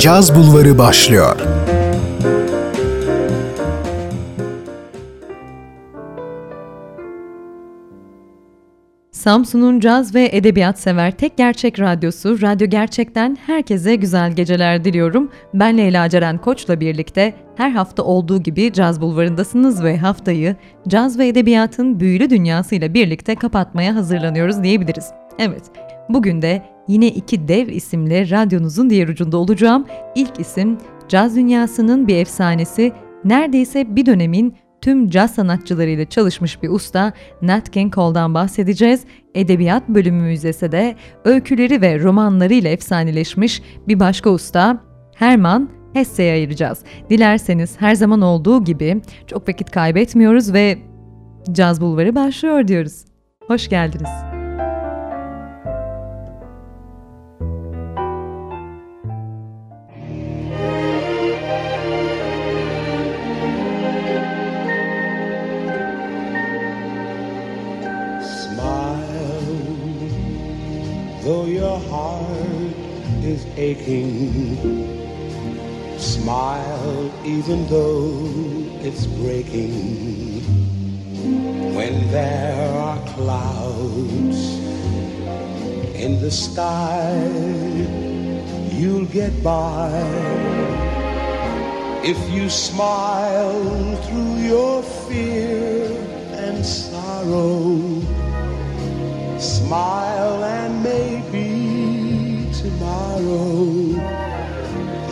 Caz Bulvarı başlıyor. Samsun'un caz ve edebiyat sever tek gerçek radyosu Radyo Gerçek'ten herkese güzel geceler diliyorum. Ben Leyla Ceren Koç'la birlikte her hafta olduğu gibi Caz Bulvarı'ndasınız ve haftayı caz ve edebiyatın büyülü dünyasıyla birlikte kapatmaya hazırlanıyoruz diyebiliriz. Evet, bugün de yine iki dev isimle radyonuzun diğer ucunda olacağım. İlk isim caz dünyasının bir efsanesi, neredeyse bir dönemin tüm caz sanatçılarıyla çalışmış bir usta Nat King Cole'dan bahsedeceğiz. Edebiyat bölümümüzde ise de öyküleri ve romanlarıyla efsaneleşmiş bir başka usta Herman Hesse'ye ayıracağız. Dilerseniz her zaman olduğu gibi çok vakit kaybetmiyoruz ve Caz Bulvarı başlıyor diyoruz. Hoş geldiniz. Aching. Smile even though it's breaking. When there are clouds in the sky, you'll get by. If you smile through your fear and sorrow, smile and maybe tomorrow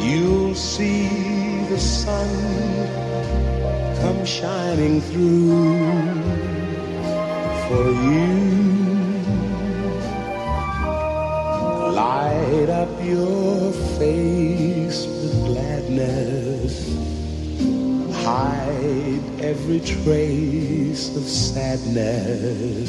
you'll see the sun come shining through for you. Light up your face with gladness, hide every trace of sadness.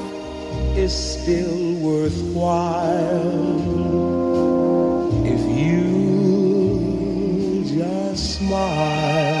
is still worthwhile if you just smile.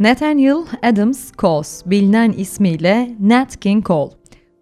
Nathaniel Adams Coles, bilinen ismiyle Nat King Cole.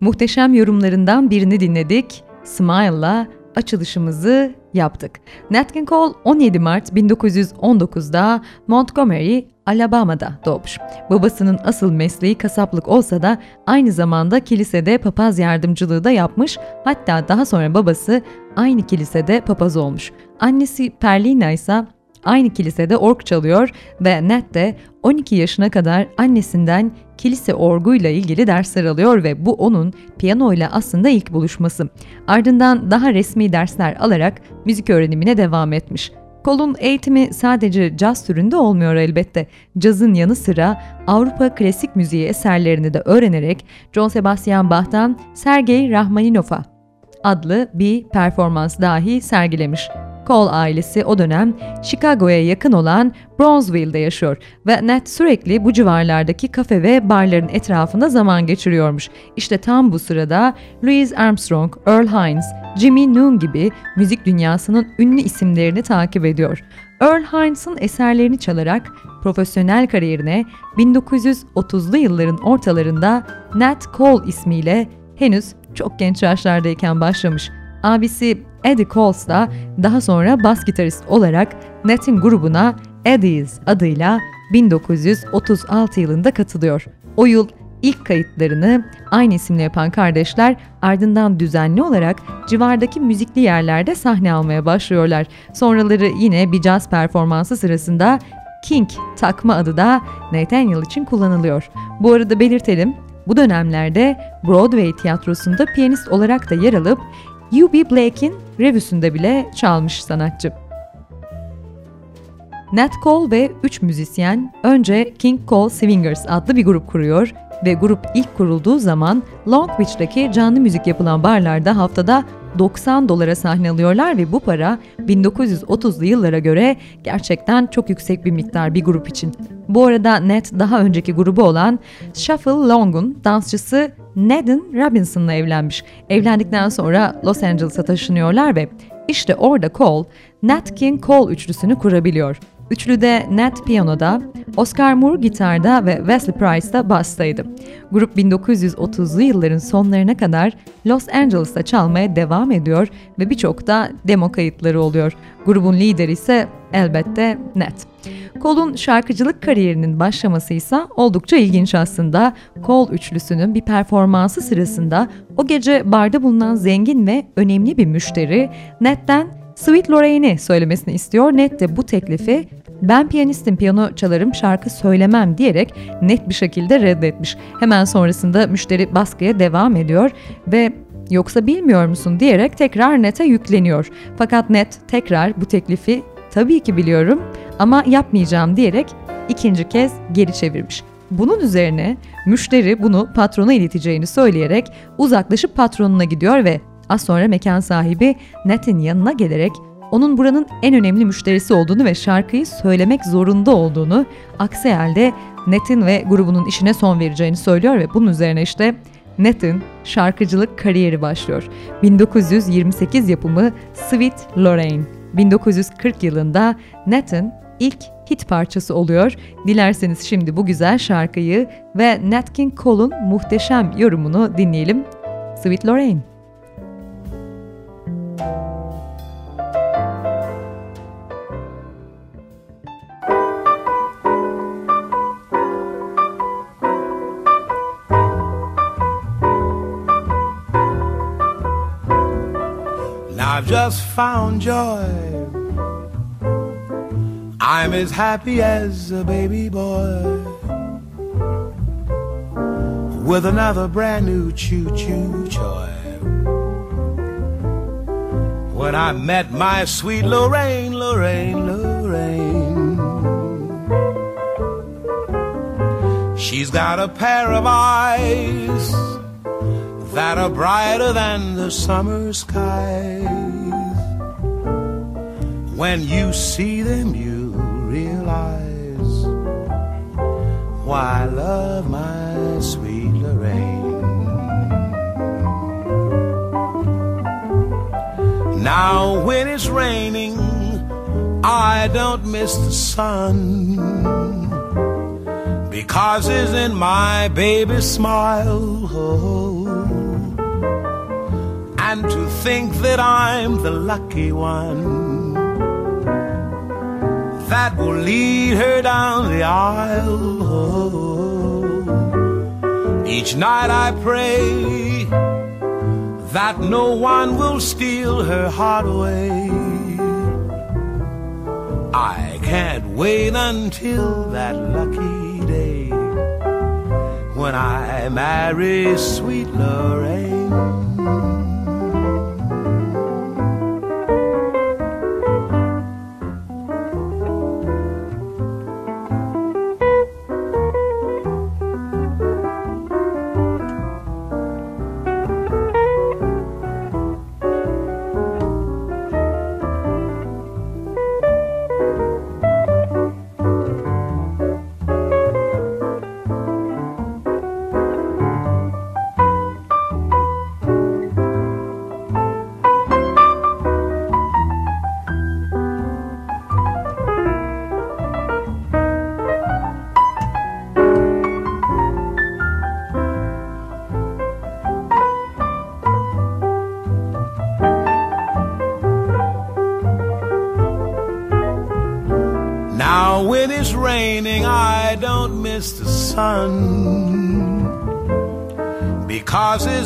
Muhteşem yorumlarından birini dinledik. Smile'la açılışımızı yaptık. Nat King Cole 17 Mart 1919'da Montgomery, Alabama'da doğmuş. Babasının asıl mesleği kasaplık olsa da aynı zamanda kilisede papaz yardımcılığı da yapmış. Hatta daha sonra babası aynı kilisede papaz olmuş. Annesi Perlina ise Aynı kilisede org çalıyor ve Nat de 12 yaşına kadar annesinden kilise orguyla ilgili dersler alıyor ve bu onun piyano ile aslında ilk buluşması. Ardından daha resmi dersler alarak müzik öğrenimine devam etmiş. Cole'un eğitimi sadece caz türünde olmuyor elbette. Cazın yanı sıra Avrupa klasik müziği eserlerini de öğrenerek John Sebastian Bach'tan Sergei Rahmaninov'a adlı bir performans dahi sergilemiş. Cole ailesi o dönem Chicago'ya yakın olan Bronzeville'de yaşıyor ve Nat sürekli bu civarlardaki kafe ve barların etrafında zaman geçiriyormuş. İşte tam bu sırada Louis Armstrong, Earl Hines, Jimmy Noon gibi müzik dünyasının ünlü isimlerini takip ediyor. Earl Hines'ın eserlerini çalarak profesyonel kariyerine 1930'lu yılların ortalarında Nat Cole ismiyle henüz çok genç yaşlardayken başlamış. Abisi Eddie Coles da daha sonra bas gitarist olarak Nat'in grubuna Eddie's adıyla 1936 yılında katılıyor. O yıl ilk kayıtlarını aynı isimle yapan kardeşler ardından düzenli olarak civardaki müzikli yerlerde sahne almaya başlıyorlar. Sonraları yine bir caz performansı sırasında King takma adı da Nathaniel için kullanılıyor. Bu arada belirtelim, bu dönemlerde Broadway tiyatrosunda piyanist olarak da yer alıp U.B. Blake'in revüsünde bile çalmış sanatçı. Nat Cole ve 3 müzisyen önce King Cole Swingers adlı bir grup kuruyor ve grup ilk kurulduğu zaman Long Beach'teki canlı müzik yapılan barlarda haftada 90 dolara sahne alıyorlar ve bu para 1930'lu yıllara göre gerçekten çok yüksek bir miktar bir grup için. Bu arada Nat daha önceki grubu olan Shuffle Long'un dansçısı Nedin Robinson'la evlenmiş. Evlendikten sonra Los Angeles'a taşınıyorlar ve işte orada Cole, Nat King Cole üçlüsünü kurabiliyor. Üçlüde Nat piyanoda, Oscar Moore gitarda ve Wesley Price da bastaydı. Grup 1930'lu yılların sonlarına kadar Los Angeles'ta çalmaya devam ediyor ve birçok da demo kayıtları oluyor. Grubun lideri ise elbette Nat. Cole'un şarkıcılık kariyerinin başlaması ise oldukça ilginç aslında. Cole üçlüsünün bir performansı sırasında o gece barda bulunan zengin ve önemli bir müşteri Nat'ten Sweet Lorraine'i söylemesini istiyor. Nat de bu teklifi ben piyanistim piyano çalarım şarkı söylemem diyerek net bir şekilde reddetmiş. Hemen sonrasında müşteri baskıya devam ediyor ve yoksa bilmiyor musun diyerek tekrar Net'e yükleniyor. Fakat Net tekrar bu teklifi tabii ki biliyorum ama yapmayacağım diyerek ikinci kez geri çevirmiş. Bunun üzerine müşteri bunu patrona ileteceğini söyleyerek uzaklaşıp patronuna gidiyor ve az sonra mekan sahibi Net'in yanına gelerek onun buranın en önemli müşterisi olduğunu ve şarkıyı söylemek zorunda olduğunu, aksi halde Net'in ve grubunun işine son vereceğini söylüyor ve bunun üzerine işte Net'in şarkıcılık kariyeri başlıyor. 1928 yapımı Sweet Lorraine. 1940 yılında Nat'in ilk hit parçası oluyor. Dilerseniz şimdi bu güzel şarkıyı ve Nat King Cole'un muhteşem yorumunu dinleyelim. Sweet Lorraine. I've just found joy. I'm as happy as a baby boy with another brand new choo choo toy. When I met my sweet Lorraine, Lorraine, Lorraine. She's got a pair of eyes that are brighter than the summer skies. When you see them, you realize why I love my sweet Lorraine. Now, when it's raining, I don't miss the sun because it's in my baby's smile. And to think that I'm the lucky one that will lead her down the aisle. Each night I pray that no one will steal her heart away. I can't wait until that lucky day when I marry sweet Lorraine.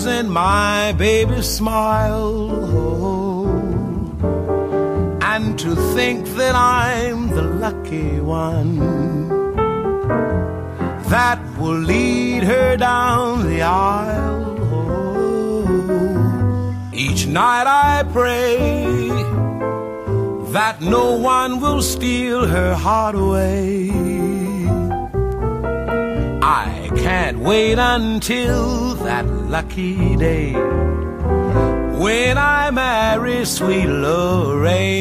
In my baby's smile. And to think that I'm the lucky one that will lead her down the aisle. Each night I pray that no one will steal her heart away. I can't wait until that lucky day when I marry sweet Lorraine.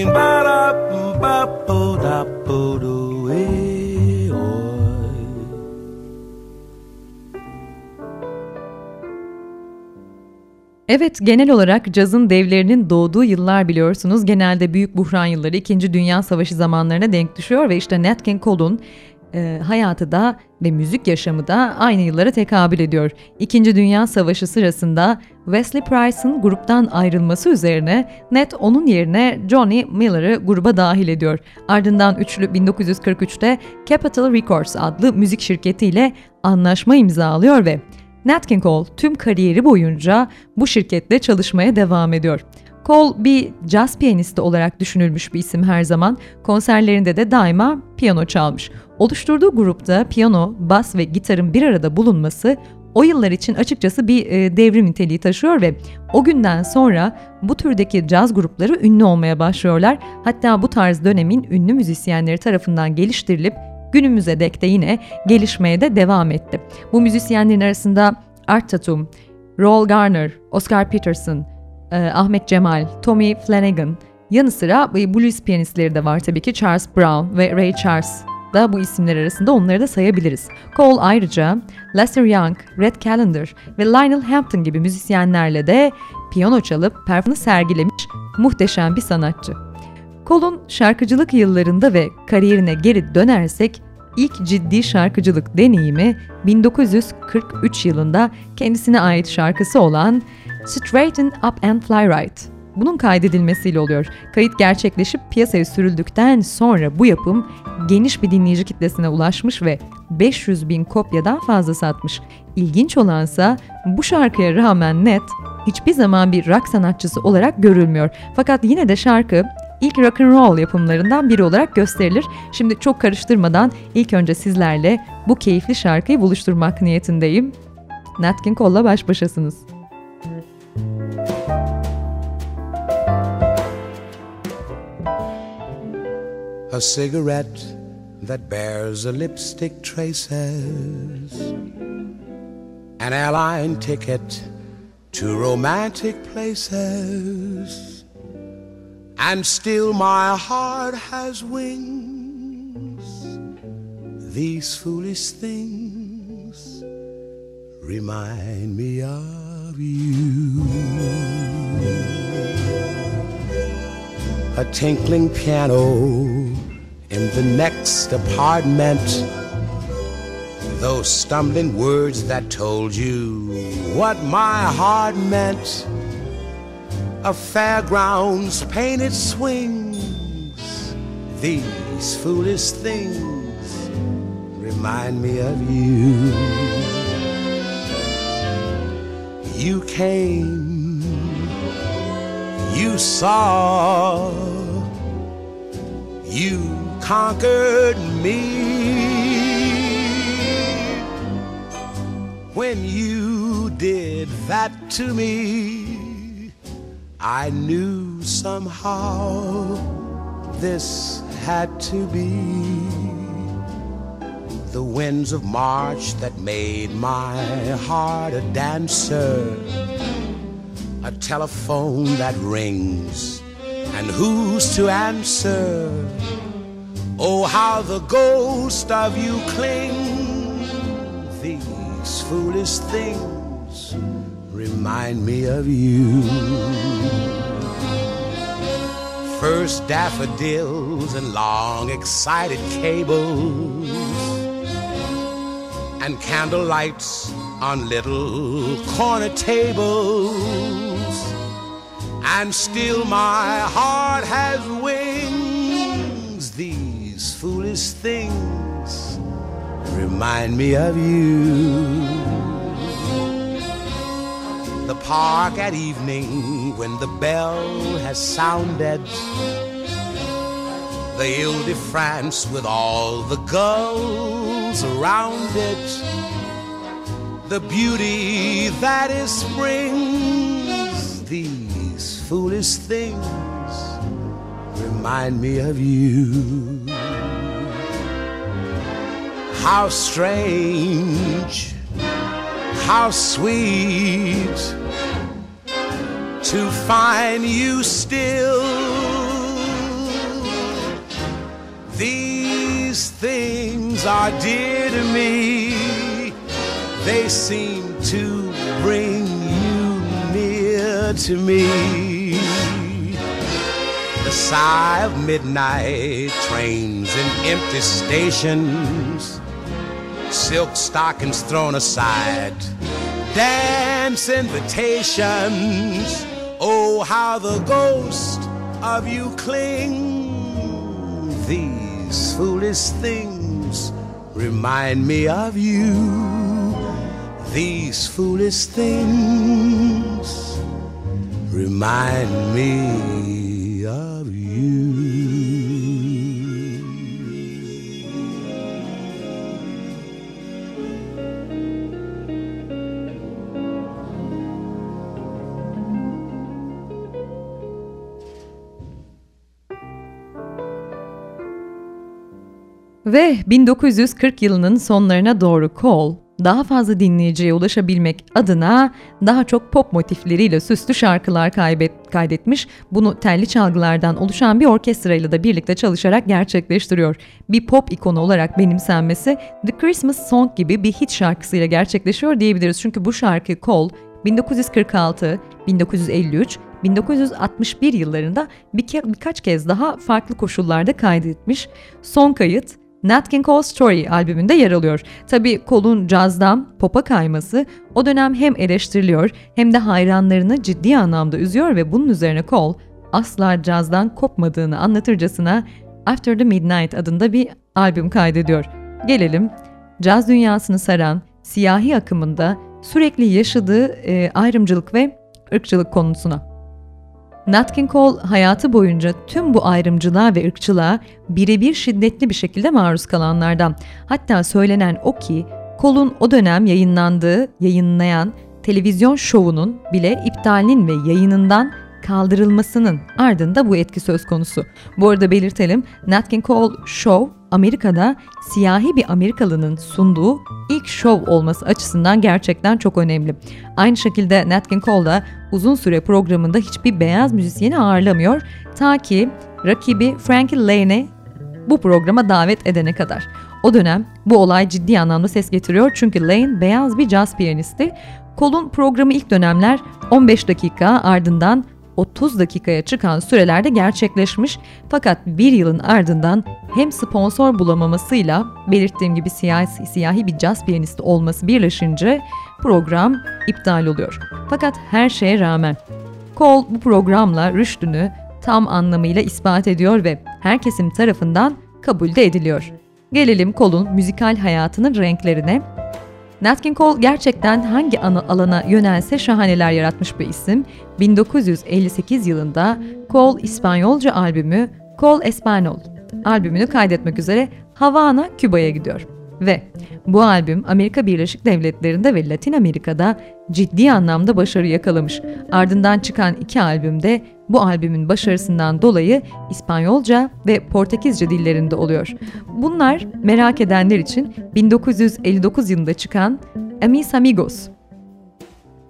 Evet, genel olarak cazın devlerinin doğduğu yıllar biliyorsunuz. Genelde büyük buhran yılları, 2. Dünya Savaşı zamanlarına denk düşüyor ve işte Nat King Cole'un e, hayatı da ve müzik yaşamı da aynı yıllara tekabül ediyor. İkinci Dünya Savaşı sırasında Wesley Price'ın gruptan ayrılması üzerine Ned onun yerine Johnny Miller'ı gruba dahil ediyor. Ardından üçlü 1943'te Capitol Records adlı müzik şirketiyle anlaşma imzalıyor ve Nat King Cole tüm kariyeri boyunca bu şirketle çalışmaya devam ediyor. Cole bir jazz piyanisti olarak düşünülmüş bir isim her zaman. Konserlerinde de daima piyano çalmış. Oluşturduğu grupta piyano, bas ve gitarın bir arada bulunması o yıllar için açıkçası bir e, devrim niteliği taşıyor ve o günden sonra bu türdeki caz grupları ünlü olmaya başlıyorlar. Hatta bu tarz dönemin ünlü müzisyenleri tarafından geliştirilip günümüze dek de yine gelişmeye de devam etti. Bu müzisyenlerin arasında Art Tatum, Roll Garner, Oscar Peterson, e, Ahmet Cemal, Tommy Flanagan yanı sıra blues piyanistleri de var tabii ki Charles Brown ve Ray Charles da bu isimler arasında onları da sayabiliriz. Cole ayrıca Lester Young, Red Callender ve Lionel Hampton gibi müzisyenlerle de piyano çalıp performans sergilemiş muhteşem bir sanatçı. Cole'un şarkıcılık yıllarında ve kariyerine geri dönersek ilk ciddi şarkıcılık deneyimi 1943 yılında kendisine ait şarkısı olan Straighten Up and Fly Right. Bunun kaydedilmesiyle oluyor. Kayıt gerçekleşip piyasaya sürüldükten sonra bu yapım geniş bir dinleyici kitlesine ulaşmış ve 500 bin kopyadan fazla satmış. İlginç olansa bu şarkıya rağmen Ned hiçbir zaman bir rock sanatçısı olarak görülmüyor. Fakat yine de şarkı ilk rock and roll yapımlarından biri olarak gösterilir. Şimdi çok karıştırmadan ilk önce sizlerle bu keyifli şarkıyı buluşturmak niyetindeyim. Nat King Cole'la baş başasınız. A cigarette that bears the lipstick traces, an airline ticket to romantic places, and still my heart has wings. These foolish things remind me of you. A tinkling piano in the next apartment. Those stumbling words that told you what my heart meant. A fairground's painted swings. These foolish things remind me of you. You came, you saw, you conquered me. When you did that to me, I knew somehow this had to be. The winds of March that made my heart a dancer, a telephone that rings, and who's to answer? Oh, how the ghost of you clings. These foolish things remind me of you. First daffodils and long excited cables and candle lights on little corner tables. And still my heart has wings. These foolish things remind me of you. The park at evening when the bell has sounded. The Ile de France with all the gulls around it. The beauty that is spring's. These foolish things remind me of you. How strange, how sweet to find you still. These things are dear to me. They seem to bring you near to me. The sigh of midnight trains in empty stations, silk stockings thrown aside, dance invitations. Oh, how the ghost of you clings. These foolish things remind me of you. These foolish things remind me you. Ve 1940 yılının sonlarına doğru Cole, daha fazla dinleyiciye ulaşabilmek adına daha çok pop motifleriyle süslü şarkılar kaybet, kaydetmiş. Bunu telli çalgılardan oluşan bir orkestrayla da birlikte çalışarak gerçekleştiriyor. Bir pop ikonu olarak benimsenmesi The Christmas Song gibi bir hit şarkısıyla gerçekleşiyor diyebiliriz. Çünkü bu şarkı Cole 1946, 1953, 1961 yıllarında bir ke- birkaç kez daha farklı koşullarda kaydetmiş. Son kayıt Nat King Cole Story albümünde yer alıyor. Tabi Cole'un cazdan pop'a kayması o dönem hem eleştiriliyor hem de hayranlarını ciddi anlamda üzüyor ve bunun üzerine Cole asla cazdan kopmadığını anlatırcasına After the Midnight adında bir albüm kaydediyor. Gelelim caz dünyasını saran siyahi akımında sürekli yaşadığı e, ayrımcılık ve ırkçılık konusuna. Nat King Cole hayatı boyunca tüm bu ayrımcılığa ve ırkçılığa birebir şiddetli bir şekilde maruz kalanlardan. Hatta söylenen o ki Cole'un o dönem yayınlandığı, yayınlayan televizyon şovunun bile iptalinin ve yayınından kaldırılmasının ardında bu etki söz konusu. Bu arada belirtelim Nat King Cole Show Amerika'da siyahi bir Amerikalının sunduğu ilk şov olması açısından gerçekten çok önemli. Aynı şekilde Nat King Cole da uzun süre programında hiçbir beyaz müzisyeni ağırlamıyor ta ki rakibi Frankie Lane'i bu programa davet edene kadar. O dönem bu olay ciddi anlamda ses getiriyor çünkü Lane beyaz bir caz piyanisti. Cole'un programı ilk dönemler 15 dakika ardından 30 dakikaya çıkan sürelerde gerçekleşmiş fakat bir yılın ardından hem sponsor bulamamasıyla belirttiğim gibi siyahi, siyahi bir caz piyanisti olması birleşince program iptal oluyor. Fakat her şeye rağmen Cole bu programla rüştünü tam anlamıyla ispat ediyor ve herkesin tarafından kabul de ediliyor. Gelelim Cole'un müzikal hayatının renklerine. Nat King Cole gerçekten hangi alana yönelse şahaneler yaratmış bir isim. 1958 yılında Cole İspanyolca albümü Cole Espanol albümünü kaydetmek üzere Havana, Küba'ya gidiyor. Ve bu albüm Amerika Birleşik Devletleri'nde ve Latin Amerika'da ciddi anlamda başarı yakalamış. Ardından çıkan iki albümde bu albümün başarısından dolayı İspanyolca ve Portekizce dillerinde oluyor. Bunlar merak edenler için 1959 yılında çıkan Amis Amigos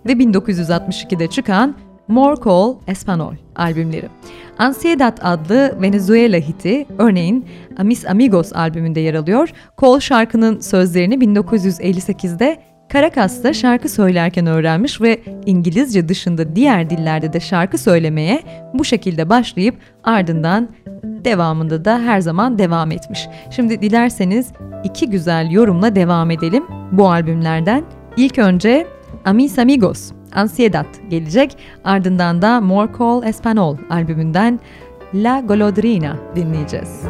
ve 1962'de çıkan More Call Espanol albümleri. Ansiedad adlı Venezuela hiti örneğin Amis Amigos albümünde yer alıyor. Cole şarkının sözlerini 1958'de Caracas'ta şarkı söylerken öğrenmiş ve İngilizce dışında diğer dillerde de şarkı söylemeye bu şekilde başlayıp ardından devamında da her zaman devam etmiş. Şimdi dilerseniz iki güzel yorumla devam edelim bu albümlerden. İlk önce Amis Amigos Ansiedad gelecek. Ardından da More Call Espanol albümünden La Golodrina dinleyeceğiz.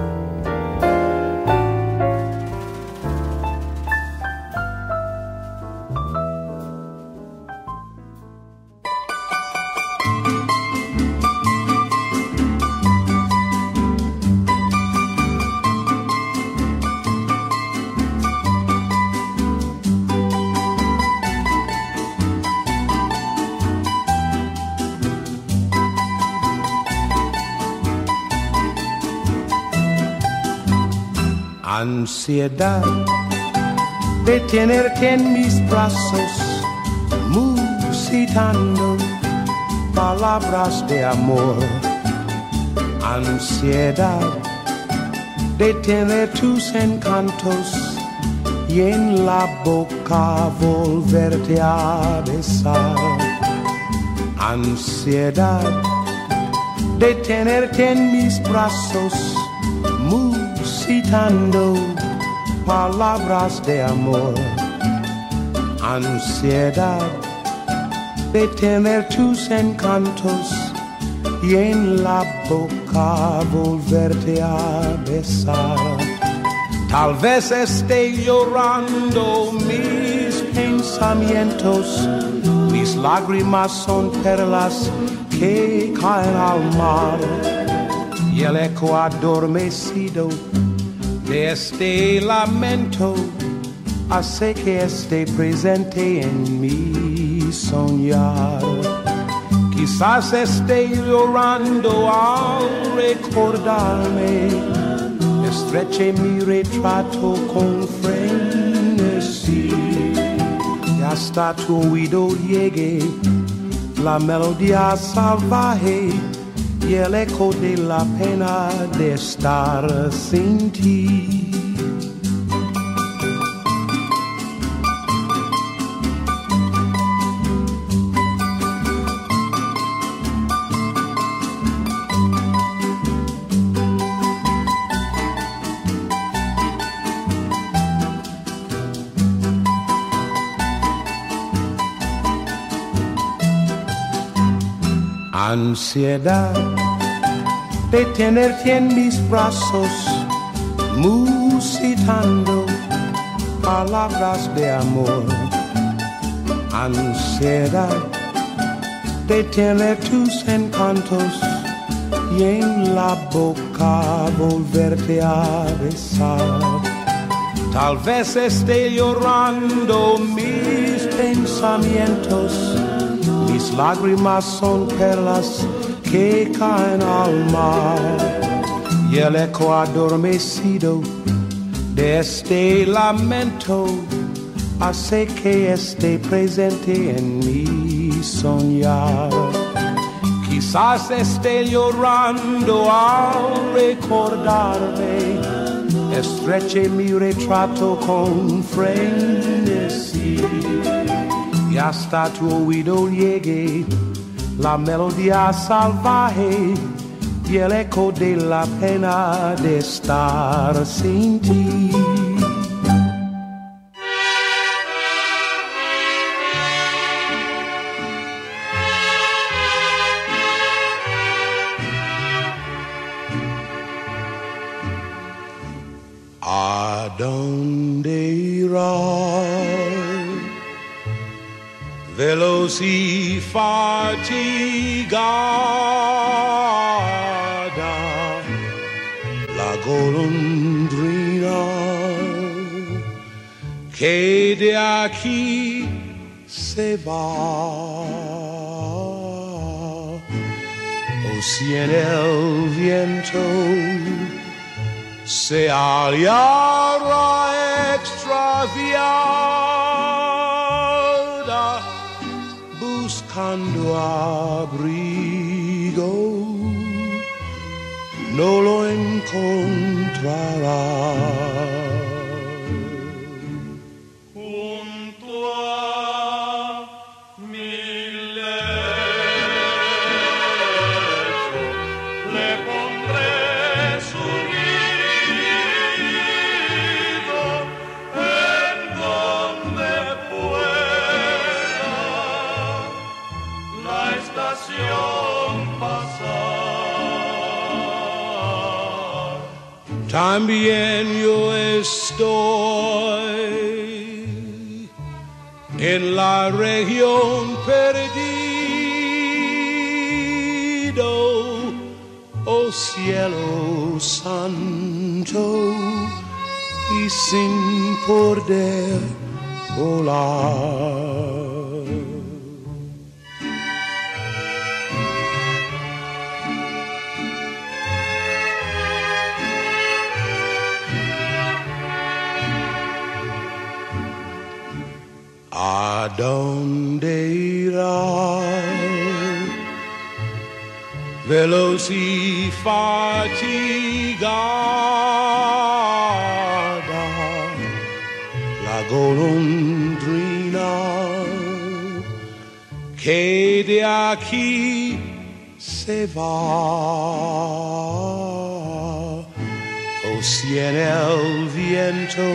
Ansiedad de tenerte en mis brazos, musitando palabras de amor. Ansiedad de tener tus encantos y en la boca volverte a besar. Ansiedad de tenerte en mis brazos, palabras de amor, ansiedad de tener tus encantos y en la boca volverte a besar. Tal vez esté llorando mis pensamientos, mis lágrimas son perlas que caen al mar y el eco adormecido este lamento hace que esté presente en mi soñar. Quizás esté llorando al recordarme, estreche mi retrato con frenesí y hasta tu oído llegue la melodía salvaje y el eco de la pena de estar sin ti. Ansiedad de tenerte en mis brazos, musitando palabras de amor. Ansiedad de tener tus encantos y en la boca volverte a besar. Tal vez esté llorando mis pensamientos lágrimas son perlas que caen al mar. Y el eco adormecido de este lamento hace que esté presente en mi soñar. Quizás esté llorando al recordarme, estreche mi retrato con frenesí y hasta tu oído llegue la melodía salvaje y el eco de la pena de estar sin ti. ¿A dónde irás? Veloz y fatigada la golondrina que de aquí se va. O si en el viento se hallara extraviada buscando abrigo, no lo encontrará. También yo estoy en la región perdido, oh cielo santo, y sin poder volar. ¿A dónde irá? Veloz fatigada la golondrina que de aquí se va. O si en el viento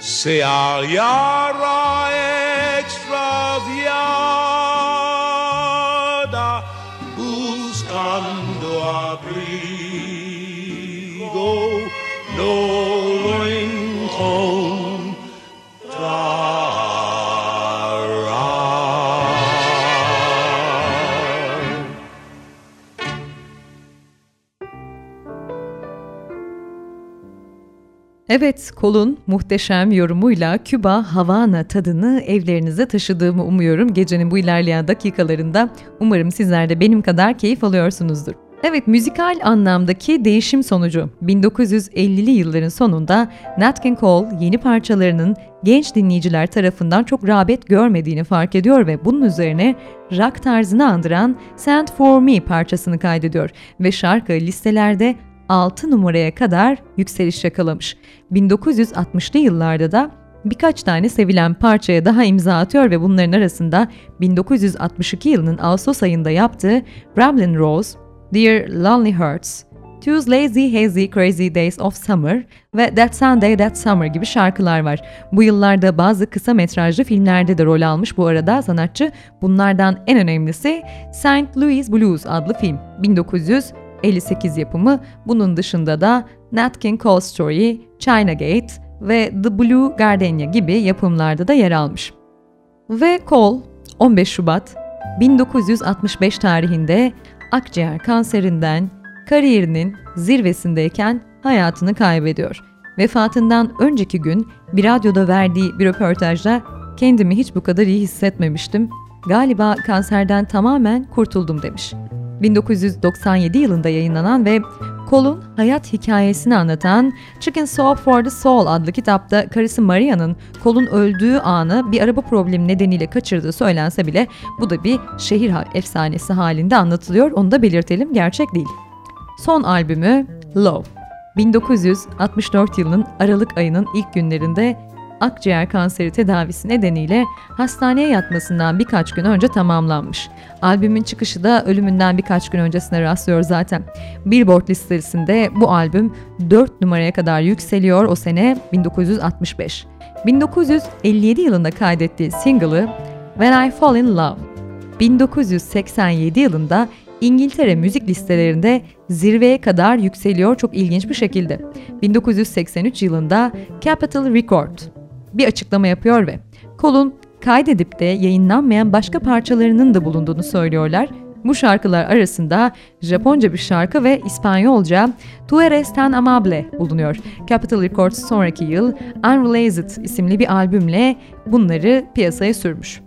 se al yara extraviar. Evet, Kol'un muhteşem yorumuyla Küba Havana tadını evlerinize taşıdığımı umuyorum gecenin bu ilerleyen dakikalarında. Umarım sizler de benim kadar keyif alıyorsunuzdur. Evet, müzikal anlamdaki değişim sonucu 1950'li yılların sonunda Nat King Cole yeni parçalarının genç dinleyiciler tarafından çok rağbet görmediğini fark ediyor ve bunun üzerine rock tarzını andıran Send For Me parçasını kaydediyor ve şarkı listelerde 6 numaraya kadar yükseliş yakalamış. 1960'lı yıllarda da birkaç tane sevilen parçaya daha imza atıyor ve bunların arasında 1962 yılının Ağustos ayında yaptığı Ramblin' Rose, Dear Lonely Hearts, Two's Lazy Hazy Crazy Days of Summer ve That Sunday That Summer gibi şarkılar var. Bu yıllarda bazı kısa metrajlı filmlerde de rol almış bu arada sanatçı. Bunlardan en önemlisi St. Louis Blues adlı film. 1958 yapımı. Bunun dışında da Nat King Cole Story, China Gate ve The Blue Gardenia gibi yapımlarda da yer almış. Ve Cole 15 Şubat 1965 tarihinde akciğer kanserinden kariyerinin zirvesindeyken hayatını kaybediyor. Vefatından önceki gün bir radyoda verdiği bir röportajda kendimi hiç bu kadar iyi hissetmemiştim. Galiba kanserden tamamen kurtuldum demiş. 1997 yılında yayınlanan ve Cole'un hayat hikayesini anlatan Chicken Soup for the Soul adlı kitapta karısı Maria'nın Cole'un öldüğü anı bir araba problemi nedeniyle kaçırdığı söylense bile bu da bir şehir efsanesi halinde anlatılıyor. Onu da belirtelim gerçek değil. Son albümü Love. 1964 yılının Aralık ayının ilk günlerinde akciğer kanseri tedavisi nedeniyle hastaneye yatmasından birkaç gün önce tamamlanmış. Albümün çıkışı da ölümünden birkaç gün öncesine rastlıyor zaten. Billboard listesinde bu albüm 4 numaraya kadar yükseliyor o sene 1965. 1957 yılında kaydettiği single'ı When I Fall in Love 1987 yılında İngiltere müzik listelerinde zirveye kadar yükseliyor çok ilginç bir şekilde. 1983 yılında Capitol Record bir açıklama yapıyor ve Cole'un kaydedip de yayınlanmayan başka parçalarının da bulunduğunu söylüyorlar. Bu şarkılar arasında Japonca bir şarkı ve İspanyolca Tu eres tan amable bulunuyor. Capitol Records sonraki yıl Unrelated isimli bir albümle bunları piyasaya sürmüş.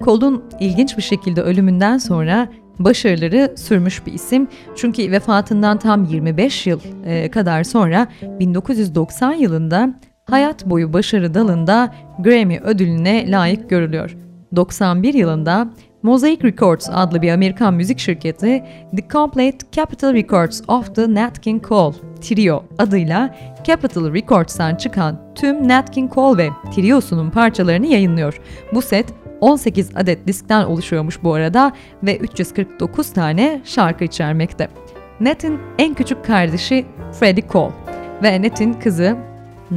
Cole'un ilginç bir şekilde ölümünden sonra başarıları sürmüş bir isim. Çünkü vefatından tam 25 yıl e, kadar sonra 1990 yılında hayat boyu başarı dalında Grammy ödülüne layık görülüyor. 91 yılında Mosaic Records adlı bir Amerikan müzik şirketi The Complete Capitol Records of the Nat King Cole Trio adıyla Capitol Records'tan çıkan tüm Nat King Cole ve Trio'sunun parçalarını yayınlıyor. Bu set 18 adet diskten oluşuyormuş bu arada ve 349 tane şarkı içermekte. Nat'in en küçük kardeşi Freddie Cole ve Nat'in kızı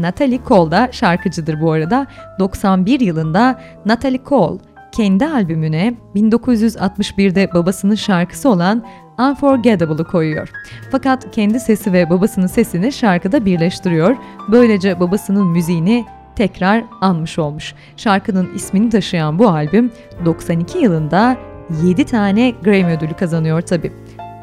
Natalie Cole da şarkıcıdır bu arada. 91 yılında Natalie Cole kendi albümüne 1961'de babasının şarkısı olan Unforgettable'ı koyuyor. Fakat kendi sesi ve babasının sesini şarkıda birleştiriyor. Böylece babasının müziğini tekrar anmış olmuş. Şarkının ismini taşıyan bu albüm 92 yılında 7 tane Grammy ödülü kazanıyor tabi.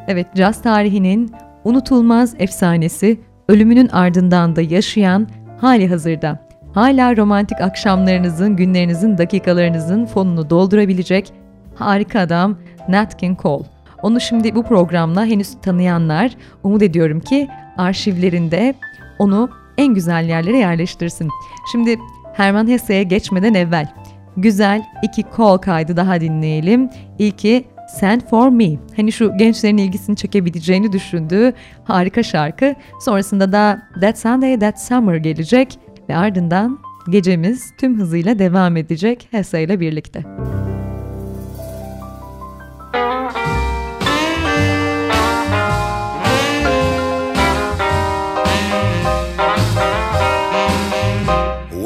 Evet caz tarihinin unutulmaz efsanesi ölümünün ardından da yaşayan hali hazırda hala romantik akşamlarınızın, günlerinizin, dakikalarınızın fonunu doldurabilecek harika adam Nat King Cole. Onu şimdi bu programla henüz tanıyanlar umut ediyorum ki arşivlerinde onu en güzel yerlere yerleştirsin. Şimdi Herman Hesse'ye geçmeden evvel güzel iki call kaydı daha dinleyelim. İlki Send For Me. Hani şu gençlerin ilgisini çekebileceğini düşündüğü harika şarkı. Sonrasında da That Sunday That Summer gelecek ve ardından gecemiz tüm hızıyla devam edecek Hesse ile birlikte.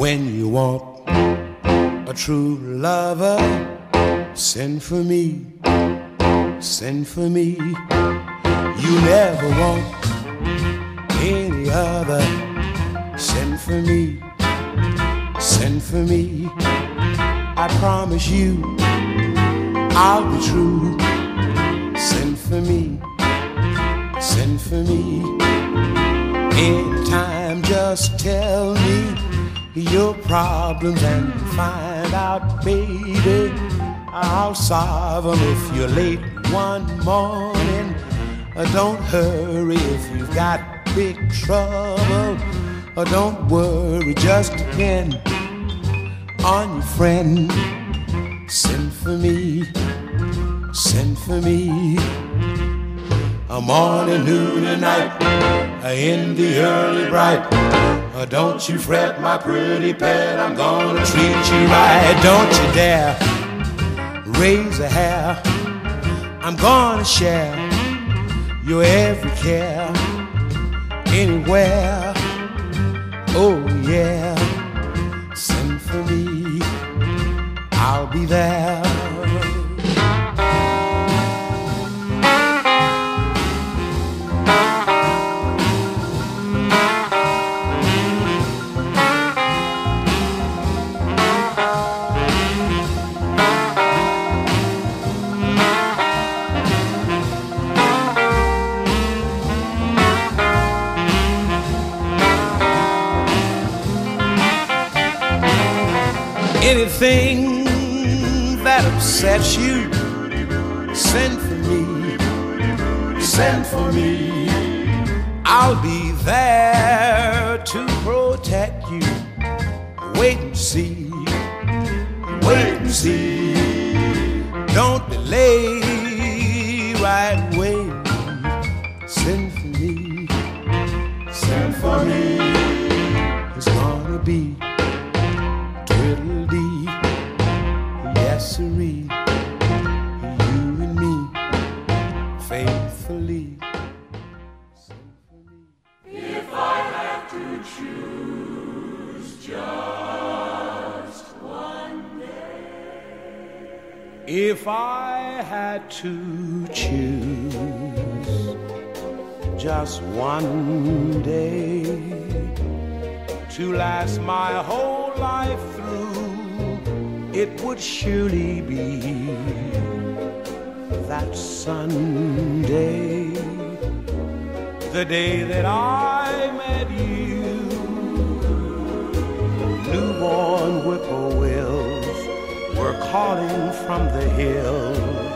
When you want a true lover, send for me, send for me. You never want any other. Send for me, send for me. I promise you, I'll be true. Send for me, send for me. Anytime, just tell me your problems and find out, baby. I'll solve them if you're late one morning. Uh, Don't hurry if you've got big trouble. Uh, Don't worry, just depend on your friend. Send for me, send for me. A morning, noon, and night, uh, in the early bright. Don't you fret, my pretty pet, I'm gonna treat you right. Don't you dare raise a hair. I'm gonna share your every care anywhere. Oh, yeah, send for me, I'll be there. Anything that upsets you, send for me, send for me. I'll be there to protect you. Wait and see, wait and see. Don't delay, to choose just one day to last my whole life through, it would surely be that Sunday, the day that I met you. Newborn whippoorwills were calling from the hills.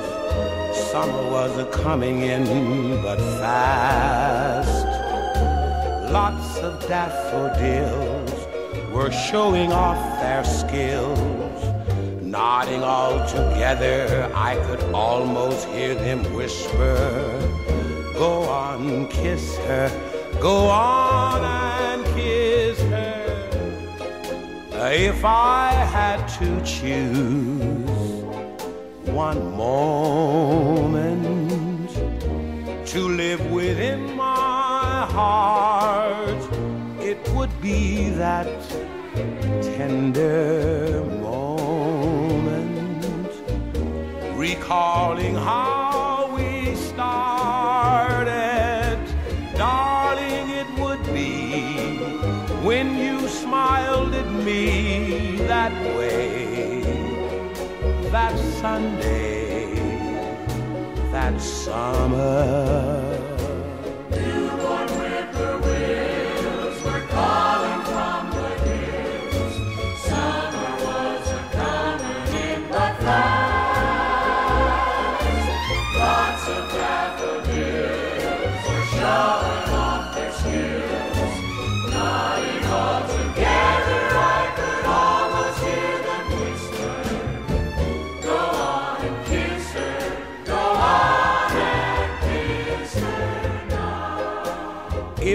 Summer was a coming in, but fast. Lots of daffodils were showing off their skills. Nodding all together, I could almost hear them whisper, Go on, kiss her, go on and kiss her. If I had to choose one moment to live within my heart, it would be that tender moment, recalling how we started. Darling, it would be when you smiled at me that way, Sunday, that summer.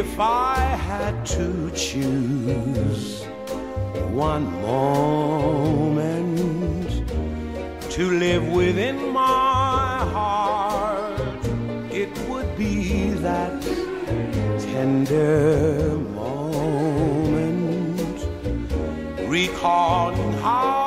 If I had to choose one moment to live within my heart, it would be that tender moment, recalling how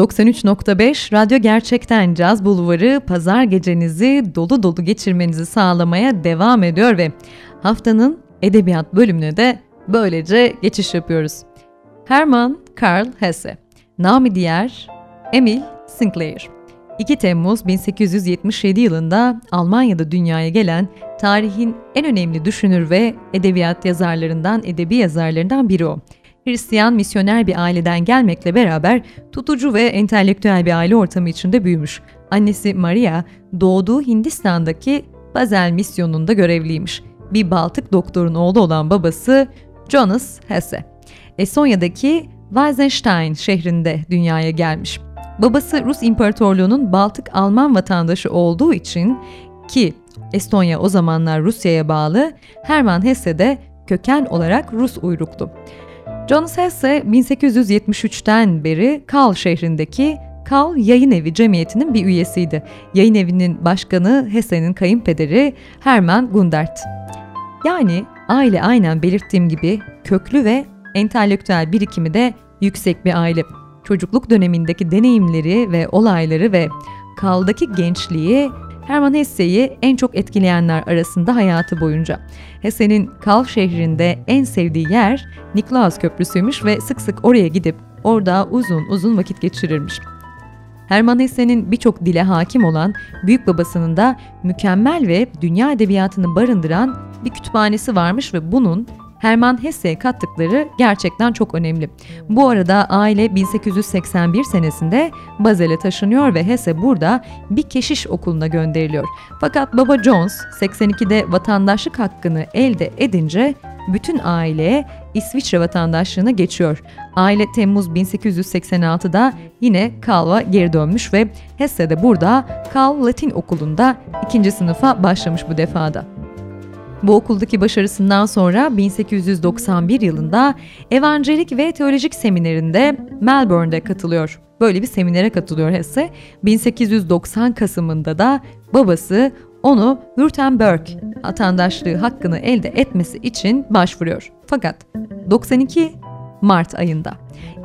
...93.5 Radyo Gerçekten Caz Bulvarı pazar gecenizi dolu dolu geçirmenizi sağlamaya devam ediyor ve haftanın edebiyat bölümüne de böylece geçiş yapıyoruz. Hermann Karl Hesse, nami diğer Emil Sinclair. 2 Temmuz 1877 yılında Almanya'da dünyaya gelen tarihin en önemli düşünür ve edebiyat yazarlarından, edebi yazarlarından biri o. Hristiyan misyoner bir aileden gelmekle beraber tutucu ve entelektüel bir aile ortamı içinde büyümüş. Annesi Maria doğduğu Hindistan'daki Basel misyonunda görevliymiş. Bir Baltık doktorun oğlu olan babası Jonas Hesse. Estonya'daki Weizenstein şehrinde dünyaya gelmiş. Babası Rus İmparatorluğu'nun Baltık Alman vatandaşı olduğu için ki Estonya o zamanlar Rusya'ya bağlı, Hermann Hesse de köken olarak Rus uyruklu. Jonas Hesse 1873'ten beri Kal şehrindeki Kal Yayın Evi Cemiyeti'nin bir üyesiydi. Yayın evinin başkanı Hesse'nin kayınpederi Hermann Gundert. Yani aile aynen belirttiğim gibi köklü ve entelektüel birikimi de yüksek bir aile. Çocukluk dönemindeki deneyimleri ve olayları ve Kal'daki gençliği Hermann Hesse'yi en çok etkileyenler arasında hayatı boyunca. Hesse'nin Kal şehrinde en sevdiği yer Niklaus Köprüsü'ymüş ve sık sık oraya gidip orada uzun uzun vakit geçirirmiş. Hermann Hesse'nin birçok dile hakim olan büyük babasının da mükemmel ve dünya edebiyatını barındıran bir kütüphanesi varmış ve bunun Hermann Hesse'ye kattıkları gerçekten çok önemli. Bu arada aile 1881 senesinde Basel'e taşınıyor ve Hesse burada bir keşiş okuluna gönderiliyor. Fakat baba Jones 82'de vatandaşlık hakkını elde edince bütün aile İsviçre vatandaşlığına geçiyor. Aile Temmuz 1886'da yine Kalva geri dönmüş ve Hesse de burada Kal Latin Okulu'nda ikinci sınıfa başlamış bu defada. Bu okuldaki başarısından sonra 1891 yılında Evangelik ve Teolojik Seminerinde Melbourne'de katılıyor. Böyle bir seminere katılıyor Hesse. 1890 Kasım'ında da babası onu Württemberg vatandaşlığı hakkını elde etmesi için başvuruyor. Fakat 92 Mart ayında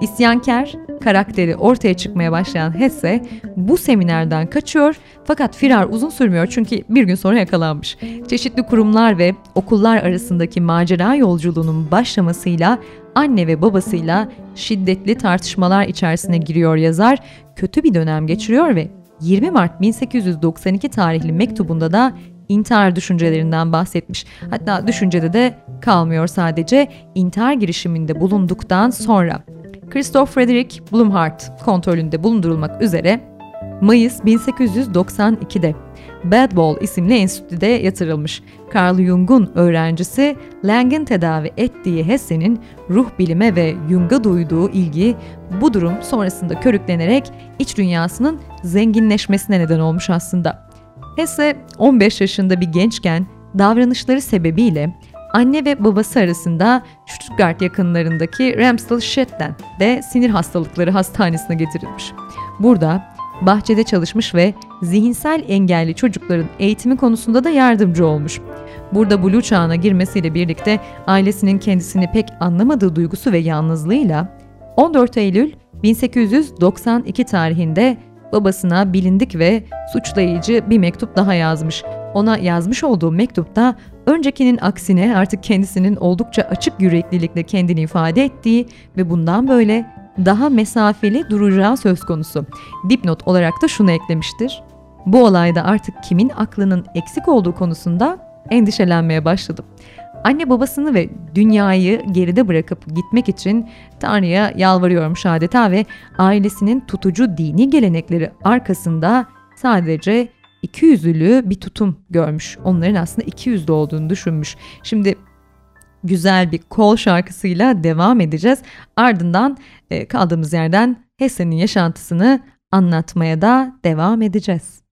isyankar karakteri ortaya çıkmaya başlayan Hesse bu seminerden kaçıyor fakat firar uzun sürmüyor çünkü bir gün sonra yakalanmış. Çeşitli kurumlar ve okullar arasındaki macera yolculuğunun başlamasıyla anne ve babasıyla şiddetli tartışmalar içerisine giriyor yazar, kötü bir dönem geçiriyor ve 20 Mart 1892 tarihli mektubunda da intihar düşüncelerinden bahsetmiş. Hatta düşüncede de kalmıyor sadece intihar girişiminde bulunduktan sonra. Christoph Friedrich Blumhardt kontrolünde bulundurulmak üzere Mayıs 1892'de Bad Ball isimli enstitüde yatırılmış. Carl Jung'un öğrencisi Langen tedavi ettiği Hesse'nin ruh bilime ve Jung'a duyduğu ilgi bu durum sonrasında körüklenerek iç dünyasının zenginleşmesine neden olmuş aslında. Hesse 15 yaşında bir gençken davranışları sebebiyle anne ve babası arasında Stuttgart yakınlarındaki Ramstelstädt'ten de sinir hastalıkları hastanesine getirilmiş. Burada bahçede çalışmış ve zihinsel engelli çocukların eğitimi konusunda da yardımcı olmuş. Burada Blue çağına girmesiyle birlikte ailesinin kendisini pek anlamadığı duygusu ve yalnızlığıyla 14 Eylül 1892 tarihinde babasına bilindik ve suçlayıcı bir mektup daha yazmış. Ona yazmış olduğu mektupta öncekinin aksine artık kendisinin oldukça açık yüreklilikle kendini ifade ettiği ve bundan böyle daha mesafeli duracağı söz konusu. Dipnot olarak da şunu eklemiştir. Bu olayda artık kimin aklının eksik olduğu konusunda endişelenmeye başladım. Anne babasını ve dünyayı geride bırakıp gitmek için Tanrı'ya yalvarıyormuş adeta ve ailesinin tutucu dini gelenekleri arkasında sadece iki yüzlü bir tutum görmüş. Onların aslında iki yüzlü olduğunu düşünmüş. Şimdi güzel bir kol şarkısıyla devam edeceğiz. Ardından e, kaldığımız yerden Hesse'nin yaşantısını anlatmaya da devam edeceğiz.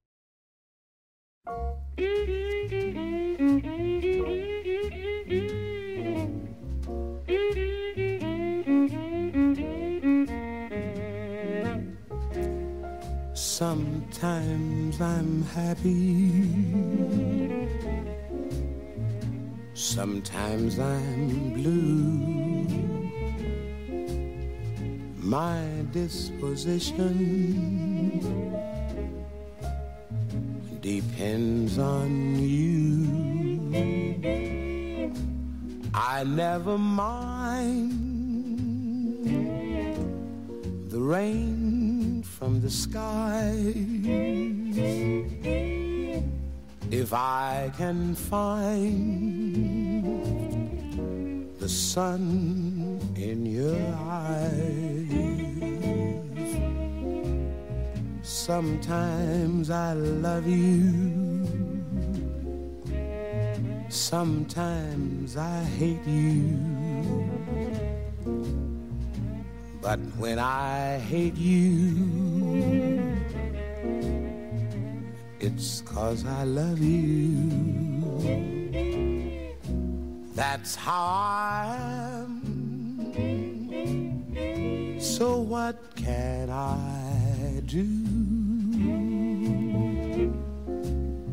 Sometimes I'm happy. Sometimes I'm blue. My disposition depends on you. I never mind the rain from the sky if I can find the sun in your eyes. Sometimes I love you, sometimes I hate you. But when I hate you, it's cause I love you. That's how I am. So what can I do?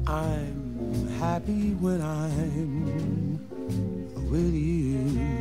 I'm happy when I'm with you.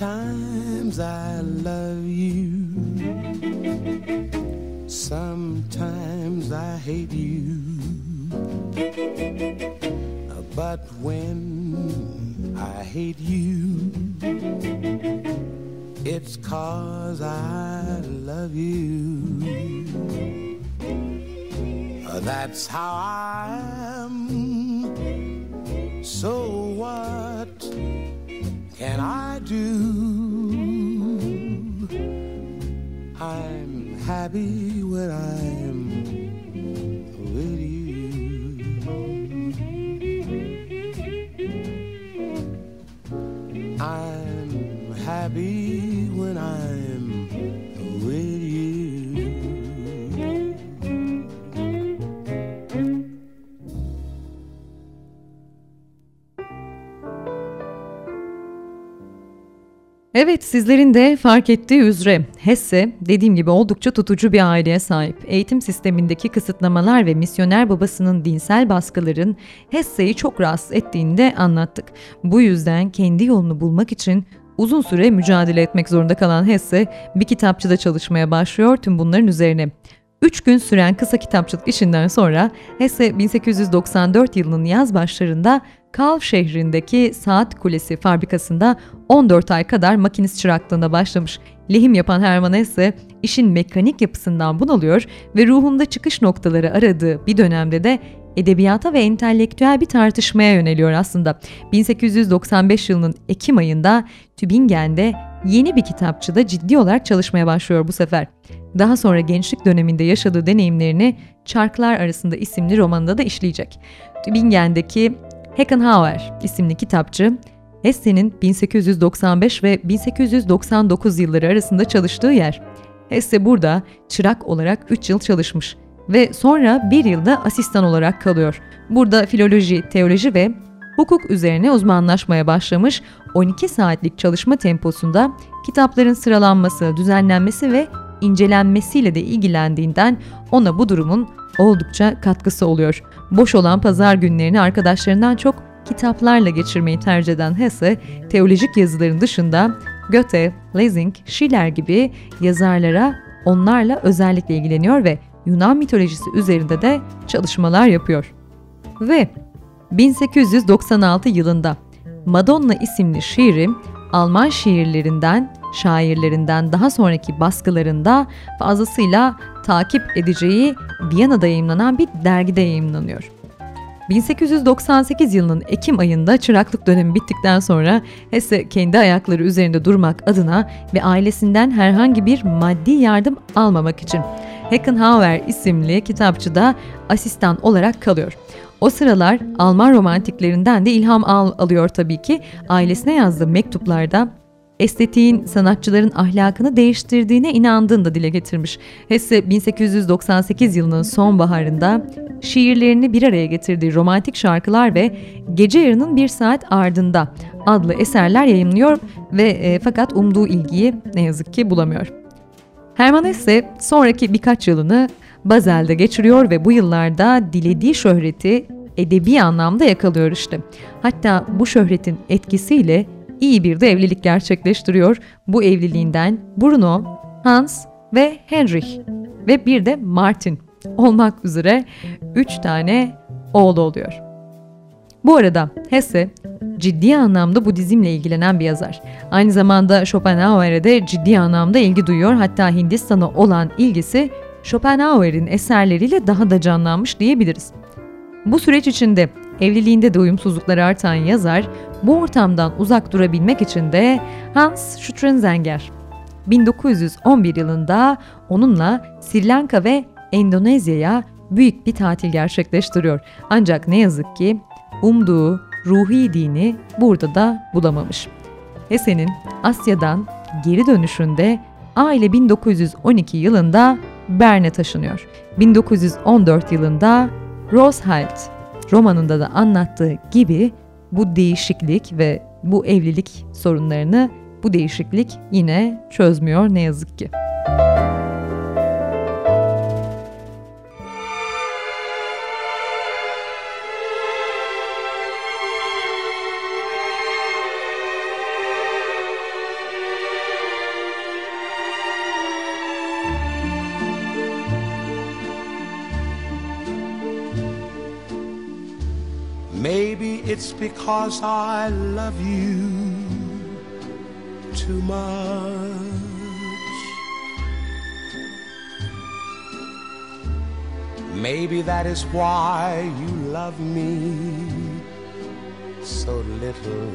Sometimes I love you. Sometimes I hate you. But when I hate you, it's cause I love you. That's how I Evet sizlerin de fark ettiği üzere Hesse dediğim gibi oldukça tutucu bir aileye sahip. Eğitim sistemindeki kısıtlamalar ve misyoner babasının dinsel baskıların Hesse'yi çok rahatsız ettiğini de anlattık. Bu yüzden kendi yolunu bulmak için uzun süre mücadele etmek zorunda kalan Hesse bir kitapçıda çalışmaya başlıyor tüm bunların üzerine. 3 gün süren kısa kitapçılık işinden sonra Hesse 1894 yılının yaz başlarında Kalv şehrindeki saat kulesi fabrikasında 14 ay kadar makinist çıraklığına başlamış. Lehim yapan Hermann Hesse işin mekanik yapısından bunalıyor ve ruhunda çıkış noktaları aradığı bir dönemde de edebiyata ve entelektüel bir tartışmaya yöneliyor aslında. 1895 yılının Ekim ayında Tübingen'de yeni bir kitapçıda ciddi olarak çalışmaya başlıyor bu sefer. Daha sonra gençlik döneminde yaşadığı deneyimlerini Çarklar Arasında isimli romanında da işleyecek. Tübingen'deki Heckenhauer isimli kitapçı, Hesse'nin 1895 ve 1899 yılları arasında çalıştığı yer. Hesse burada çırak olarak 3 yıl çalışmış ve sonra bir yılda asistan olarak kalıyor. Burada filoloji, teoloji ve hukuk üzerine uzmanlaşmaya başlamış 12 saatlik çalışma temposunda kitapların sıralanması, düzenlenmesi ve incelenmesiyle de ilgilendiğinden ona bu durumun oldukça katkısı oluyor. Boş olan pazar günlerini arkadaşlarından çok kitaplarla geçirmeyi tercih eden Hesse, teolojik yazıların dışında Goethe, Lessing, Schiller gibi yazarlara onlarla özellikle ilgileniyor ve Yunan mitolojisi üzerinde de çalışmalar yapıyor. Ve 1896 yılında Madonna isimli şiiri Alman şiirlerinden, şairlerinden daha sonraki baskılarında fazlasıyla takip edeceği Viyana'da yayımlanan bir dergide yayımlanıyor. 1898 yılının Ekim ayında çıraklık dönemi bittikten sonra Hesse kendi ayakları üzerinde durmak adına ve ailesinden herhangi bir maddi yardım almamak için Heckenhauer isimli kitapçıda asistan olarak kalıyor. O sıralar Alman romantiklerinden de ilham al alıyor tabii ki. Ailesine yazdığı mektuplarda estetiğin sanatçıların ahlakını değiştirdiğine inandığını da dile getirmiş. Hesse 1898 yılının sonbaharında şiirlerini bir araya getirdiği romantik şarkılar ve Gece Yarının Bir Saat Ardında adlı eserler yayımlıyor ve e, fakat umduğu ilgiyi ne yazık ki bulamıyor. Hermann Hesse sonraki birkaç yılını Bazel'de geçiriyor ve bu yıllarda dilediği şöhreti edebi anlamda yakalıyor işte. Hatta bu şöhretin etkisiyle iyi bir de evlilik gerçekleştiriyor. Bu evliliğinden Bruno, Hans ve Henrich ve bir de Martin olmak üzere 3 tane oğlu oluyor. Bu arada Hesse ciddi anlamda Budizmle ilgilenen bir yazar. Aynı zamanda Schopenhauer'e de ciddi anlamda ilgi duyuyor. Hatta Hindistan'a olan ilgisi Schopenhauer'in eserleriyle daha da canlanmış diyebiliriz. Bu süreç içinde evliliğinde de uyumsuzluklar artan yazar, bu ortamdan uzak durabilmek için de Hans Strenzenger 1911 yılında onunla Sri Lanka ve Endonezya'ya büyük bir tatil gerçekleştiriyor. Ancak ne yazık ki umduğu ruhi dini burada da bulamamış. Hesse'nin Asya'dan geri dönüşünde aile 1912 yılında Berne taşınıyor. 1914 yılında Rosehalt romanında da anlattığı gibi bu değişiklik ve bu evlilik sorunlarını bu değişiklik yine çözmüyor ne yazık ki. it's because I love you too much. Maybe that is why you love me so little.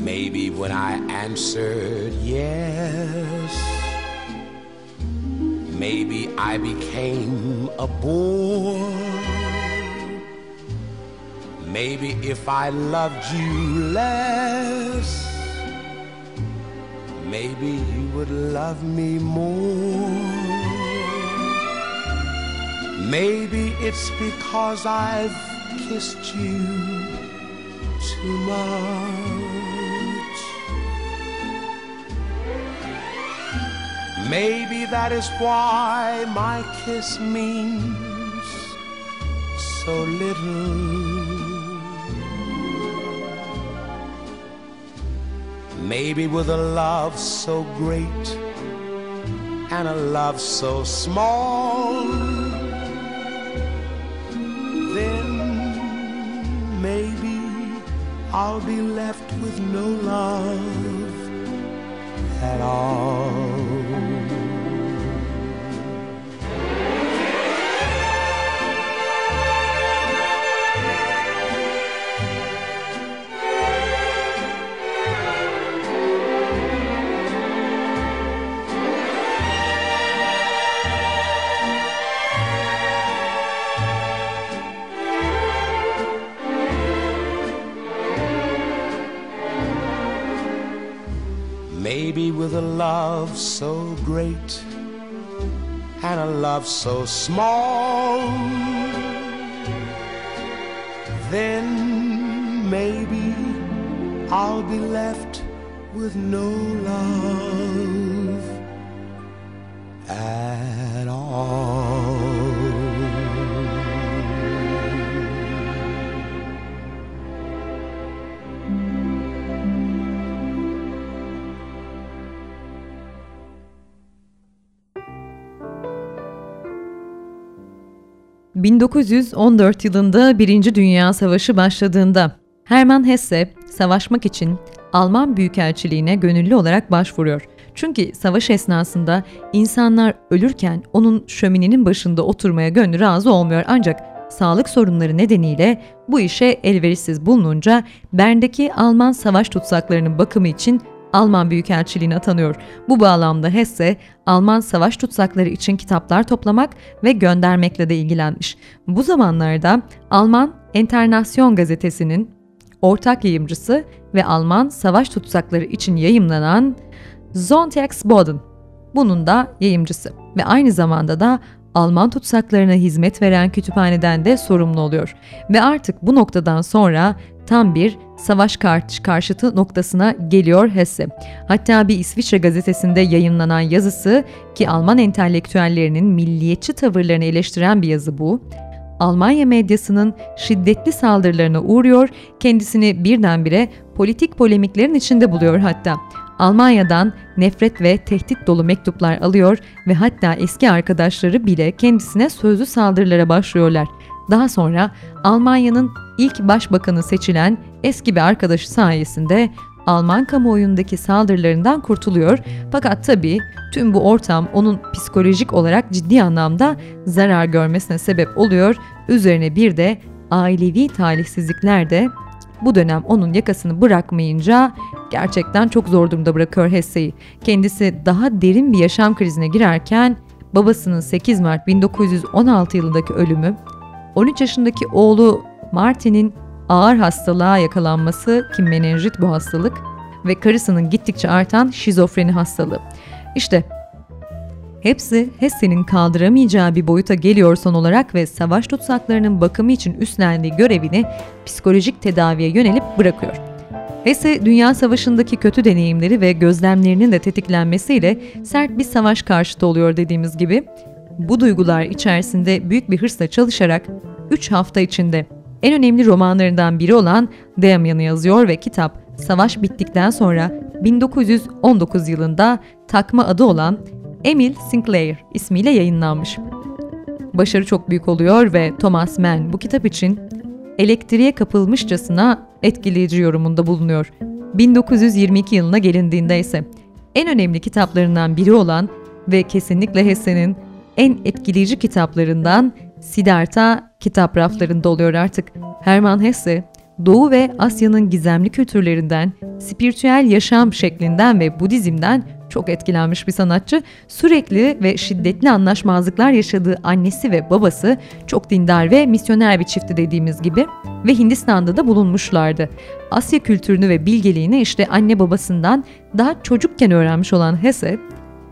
Maybe when I answered yes, maybe I became a bore. Maybe if I loved you less, maybe you would love me more. Maybe it's because I've kissed you too much. Maybe that is why my kiss means so little. Maybe with a love so great and a love so small, then maybe I'll be left with no love at all. Maybe with a love so great and a love so small, then maybe I'll be left with no love 1914 yılında Birinci Dünya Savaşı başladığında Hermann Hesse savaşmak için Alman Büyükelçiliğine gönüllü olarak başvuruyor. Çünkü savaş esnasında insanlar ölürken onun şöminenin başında oturmaya gönlü razı olmuyor ancak sağlık sorunları nedeniyle bu işe elverişsiz bulununca Bern'deki Alman savaş tutsaklarının bakımı için Alman Büyükelçiliğine atanıyor. Bu bağlamda Hesse, Alman savaş tutsakları için kitaplar toplamak ve göndermekle de ilgilenmiş. Bu zamanlarda Alman Enternasion gazetesinin ortak yayımcısı ve Alman savaş tutsakları için yayımlanan Sonntagsboden bunun da yayımcısı ve aynı zamanda da Alman tutsaklarına hizmet veren kütüphaneden de sorumlu oluyor. Ve artık bu noktadan sonra tam bir savaş karşı karşıtı noktasına geliyor Hesse. Hatta bir İsviçre gazetesinde yayınlanan yazısı ki Alman entelektüellerinin milliyetçi tavırlarını eleştiren bir yazı bu. Almanya medyasının şiddetli saldırılarına uğruyor, kendisini birdenbire politik polemiklerin içinde buluyor hatta. Almanya'dan nefret ve tehdit dolu mektuplar alıyor ve hatta eski arkadaşları bile kendisine sözlü saldırılara başlıyorlar. Daha sonra Almanya'nın ilk başbakanı seçilen eski bir arkadaşı sayesinde Alman kamuoyundaki saldırılarından kurtuluyor. Fakat tabii tüm bu ortam onun psikolojik olarak ciddi anlamda zarar görmesine sebep oluyor. Üzerine bir de ailevi talihsizlikler de bu dönem onun yakasını bırakmayınca gerçekten çok zor durumda bırakıyor Hesse'yi. Kendisi daha derin bir yaşam krizine girerken babasının 8 Mart 1916 yılındaki ölümü, 13 yaşındaki oğlu Martin'in ağır hastalığa yakalanması ki menenjit bu hastalık ve karısının gittikçe artan şizofreni hastalığı. İşte hepsi Hesse'nin kaldıramayacağı bir boyuta geliyor son olarak ve savaş tutsaklarının bakımı için üstlendiği görevini psikolojik tedaviye yönelip bırakıyor. Hesse, Dünya Savaşı'ndaki kötü deneyimleri ve gözlemlerinin de tetiklenmesiyle sert bir savaş karşıtı oluyor dediğimiz gibi. Bu duygular içerisinde büyük bir hırsla çalışarak 3 hafta içinde en önemli romanlarından biri olan Damien'ı yazıyor ve kitap savaş bittikten sonra 1919 yılında takma adı olan Emil Sinclair ismiyle yayınlanmış. Başarı çok büyük oluyor ve Thomas Mann bu kitap için elektriğe kapılmışçasına etkileyici yorumunda bulunuyor. 1922 yılına gelindiğinde ise en önemli kitaplarından biri olan ve kesinlikle Hesse'nin en etkileyici kitaplarından Siddhartha kitap raflarında oluyor artık. Hermann Hesse, Doğu ve Asya'nın gizemli kültürlerinden, spiritüel yaşam şeklinden ve Budizm'den çok etkilenmiş bir sanatçı. Sürekli ve şiddetli anlaşmazlıklar yaşadığı annesi ve babası çok dindar ve misyoner bir çifti dediğimiz gibi ve Hindistan'da da bulunmuşlardı. Asya kültürünü ve bilgeliğini işte anne babasından daha çocukken öğrenmiş olan Hesse,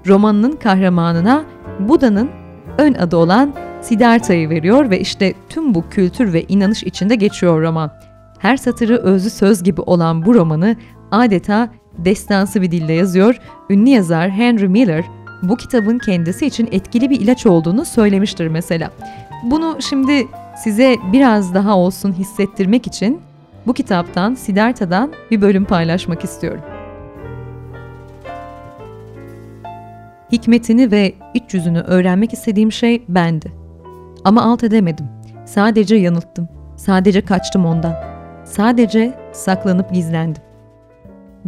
romanının kahramanına Buda'nın ön adı olan Siddhartha'yı veriyor ve işte tüm bu kültür ve inanış içinde geçiyor roman. Her satırı özlü söz gibi olan bu romanı adeta destansı bir dille yazıyor. Ünlü yazar Henry Miller bu kitabın kendisi için etkili bir ilaç olduğunu söylemiştir mesela. Bunu şimdi size biraz daha olsun hissettirmek için bu kitaptan Siddhartha'dan bir bölüm paylaşmak istiyorum. Hikmetini ve iç yüzünü öğrenmek istediğim şey bendi. Ama alt edemedim. Sadece yanılttım. Sadece kaçtım ondan. Sadece saklanıp gizlendim.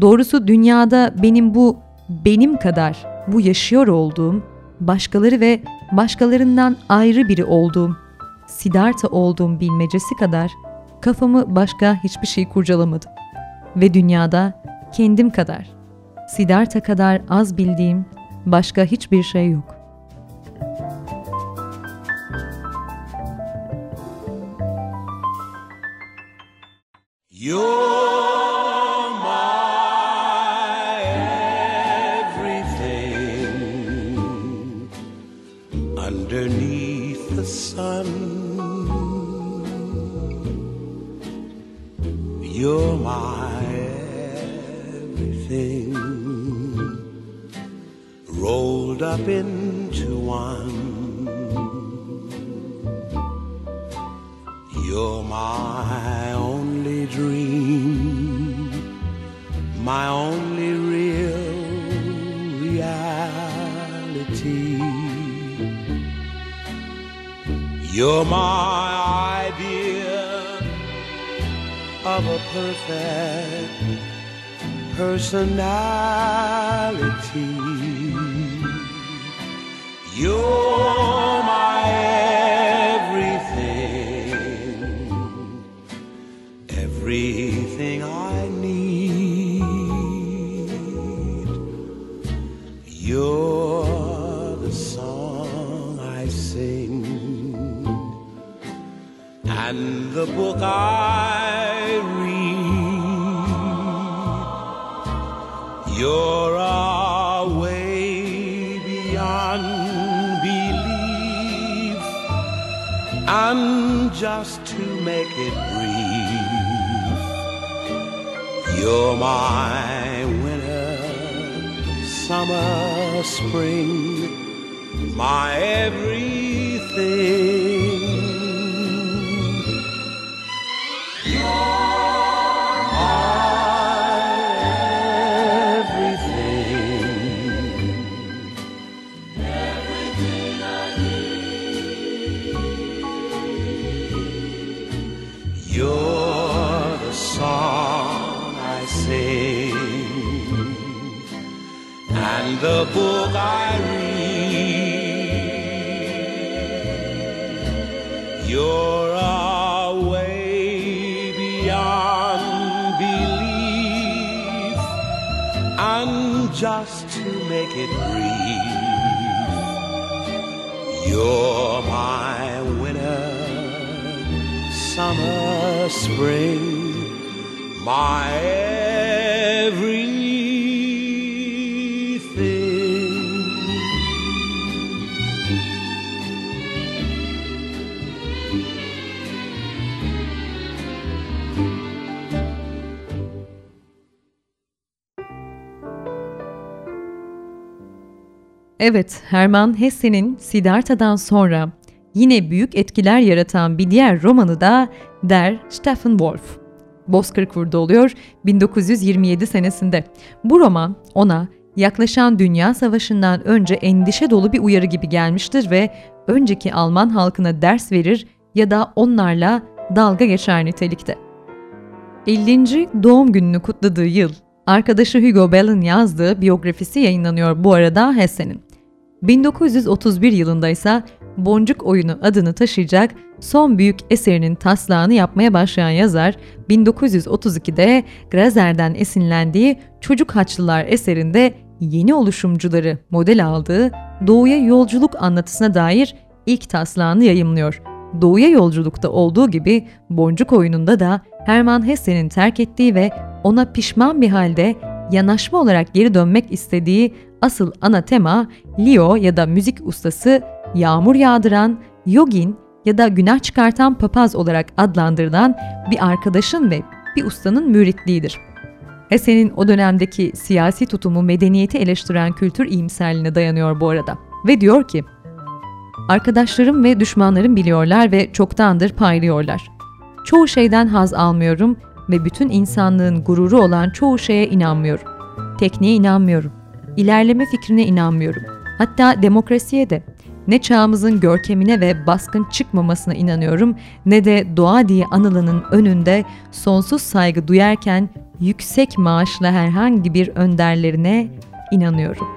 Doğrusu dünyada benim bu benim kadar bu yaşıyor olduğum, başkaları ve başkalarından ayrı biri olduğum, Siddhartha olduğum bilmecesi kadar kafamı başka hiçbir şey kurcalamadı. Ve dünyada kendim kadar, Siddhartha kadar az bildiğim başka hiçbir şey yok. You're up into one. You're my only dream, my only real reality. You're my idea of a perfect personality. You're Evet, Hermann Hesse'nin Siddhartha'dan sonra yine büyük etkiler yaratan bir diğer romanı da Der Steppenwolf. Bozkır Kurdu oluyor 1927 senesinde. Bu roman ona yaklaşan Dünya Savaşı'ndan önce endişe dolu bir uyarı gibi gelmiştir ve önceki Alman halkına ders verir ya da onlarla dalga geçer nitelikte. 50. doğum gününü kutladığı yıl, arkadaşı Hugo Bell'in yazdığı biyografisi yayınlanıyor bu arada Hesse'nin. 1931 yılında ise Boncuk Oyunu adını taşıyacak son büyük eserinin taslağını yapmaya başlayan yazar, 1932'de Grazer'den esinlendiği Çocuk Haçlılar eserinde yeni oluşumcuları model aldığı Doğuya Yolculuk anlatısına dair ilk taslağını yayımlıyor. Doğuya Yolculuk'ta olduğu gibi Boncuk Oyunu'nda da Hermann Hesse'nin terk ettiği ve ona pişman bir halde yanaşma olarak geri dönmek istediği asıl ana tema Leo ya da müzik ustası, yağmur yağdıran, yogin ya da günah çıkartan papaz olarak adlandırılan bir arkadaşın ve bir ustanın müritliğidir. Hesse'nin o dönemdeki siyasi tutumu medeniyeti eleştiren kültür iyimserliğine dayanıyor bu arada. Ve diyor ki, Arkadaşlarım ve düşmanlarım biliyorlar ve çoktandır paylıyorlar. Çoğu şeyden haz almıyorum ve bütün insanlığın gururu olan çoğu şeye inanmıyorum. Tekniğe inanmıyorum. İlerleme fikrine inanmıyorum. Hatta demokrasiye de. Ne çağımızın görkemine ve baskın çıkmamasına inanıyorum ne de doğa diye anılanın önünde sonsuz saygı duyarken yüksek maaşla herhangi bir önderlerine inanıyorum.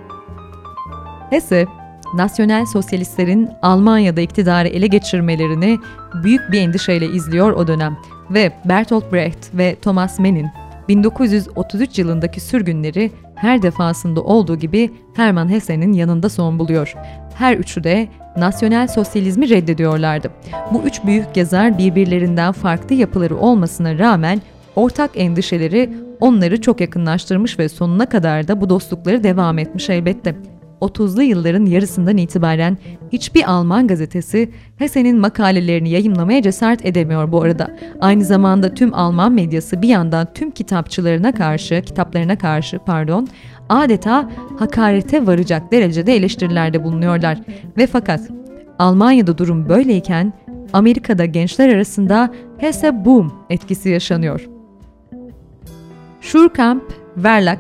Hesse, nasyonel sosyalistlerin Almanya'da iktidarı ele geçirmelerini büyük bir endişeyle izliyor o dönem ve Bertolt Brecht ve Thomas Mann'in 1933 yılındaki sürgünleri her defasında olduğu gibi Hermann Hesse'nin yanında son buluyor. Her üçü de nasyonel sosyalizmi reddediyorlardı. Bu üç büyük yazar birbirlerinden farklı yapıları olmasına rağmen ortak endişeleri onları çok yakınlaştırmış ve sonuna kadar da bu dostlukları devam etmiş elbette. 30'lu yılların yarısından itibaren hiçbir Alman gazetesi Hesse'nin makalelerini yayımlamaya cesaret edemiyor bu arada. Aynı zamanda tüm Alman medyası bir yandan tüm kitapçılarına karşı, kitaplarına karşı pardon, adeta hakarete varacak derecede eleştirilerde bulunuyorlar. Ve fakat Almanya'da durum böyleyken Amerika'da gençler arasında Hesse Boom etkisi yaşanıyor. Schurkamp Verlag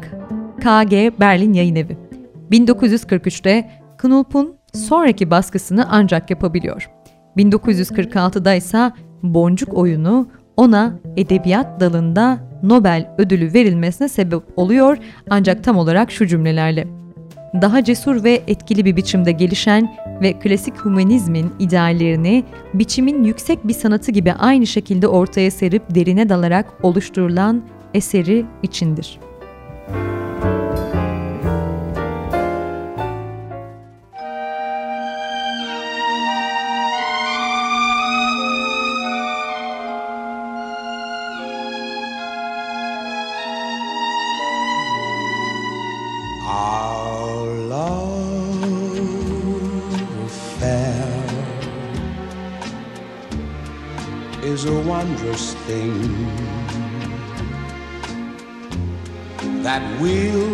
KG Berlin Yayın Evi 1943'te Knulp'un sonraki baskısını ancak yapabiliyor. 1946'da ise Boncuk oyunu ona edebiyat dalında Nobel ödülü verilmesine sebep oluyor ancak tam olarak şu cümlelerle. Daha cesur ve etkili bir biçimde gelişen ve klasik humanizmin ideallerini biçimin yüksek bir sanatı gibi aynı şekilde ortaya serip derine dalarak oluşturulan eseri içindir.'' is thing that we'll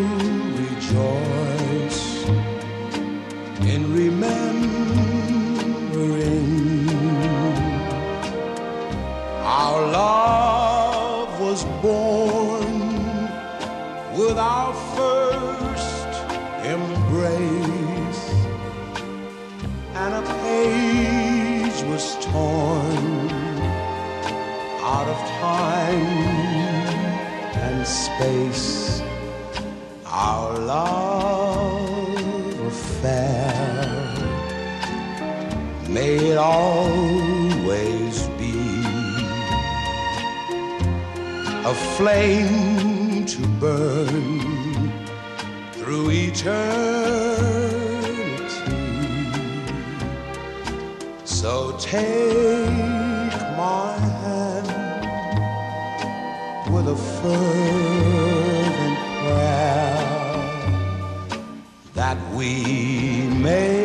rejoice it always be a flame to burn through eternity. So take my hand with a fervent prayer that we may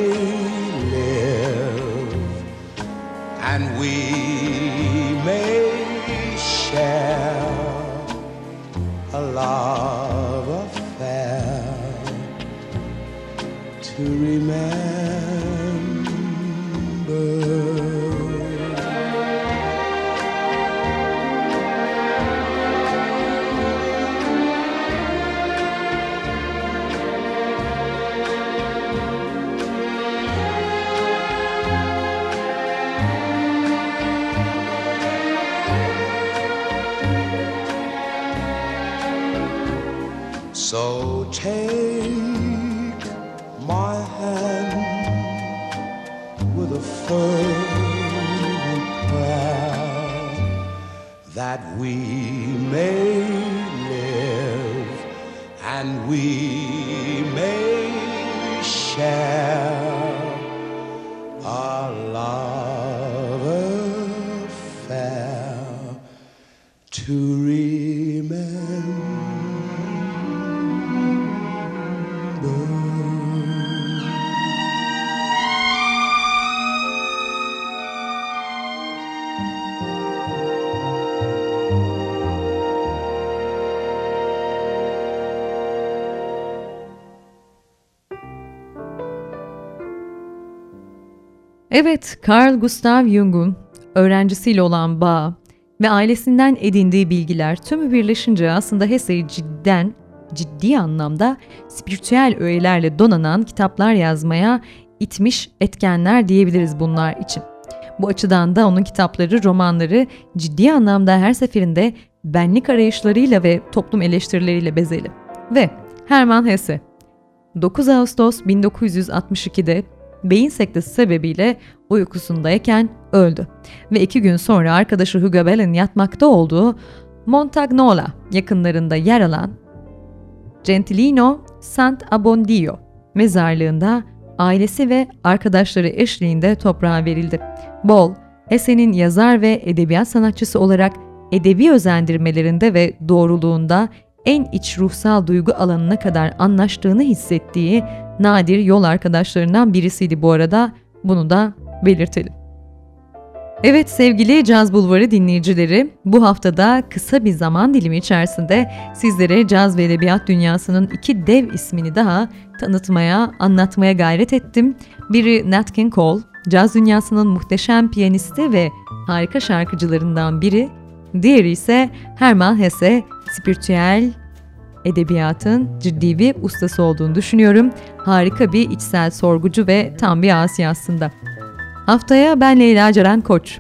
Evet, Carl Gustav Jung'un öğrencisiyle olan bağ ve ailesinden edindiği bilgiler tümü birleşince aslında Hesse'yi cidden, ciddi anlamda spiritüel öğelerle donanan kitaplar yazmaya itmiş etkenler diyebiliriz bunlar için. Bu açıdan da onun kitapları, romanları ciddi anlamda her seferinde benlik arayışlarıyla ve toplum eleştirileriyle bezeli. Ve Hermann Hesse 9 Ağustos 1962'de beyin sektesi sebebiyle uykusundayken öldü. Ve iki gün sonra arkadaşı Hugo Bell'in yatmakta olduğu Montagnola yakınlarında yer alan Gentilino Sant'Abbondio mezarlığında ailesi ve arkadaşları eşliğinde toprağa verildi. Bol, Hesse'nin yazar ve edebiyat sanatçısı olarak edebi özendirmelerinde ve doğruluğunda en iç ruhsal duygu alanına kadar anlaştığını hissettiği nadir yol arkadaşlarından birisiydi bu arada. Bunu da belirtelim. Evet sevgili Caz Bulvarı dinleyicileri, bu haftada kısa bir zaman dilimi içerisinde sizlere caz ve edebiyat dünyasının iki dev ismini daha tanıtmaya, anlatmaya gayret ettim. Biri Nat King Cole, caz dünyasının muhteşem piyanisti ve harika şarkıcılarından biri. Diğeri ise Hermann Hesse, spiritüel edebiyatın ciddi bir ustası olduğunu düşünüyorum. Harika bir içsel sorgucu ve tam bir asi aslında. Haftaya ben Leyla Ceren Koç.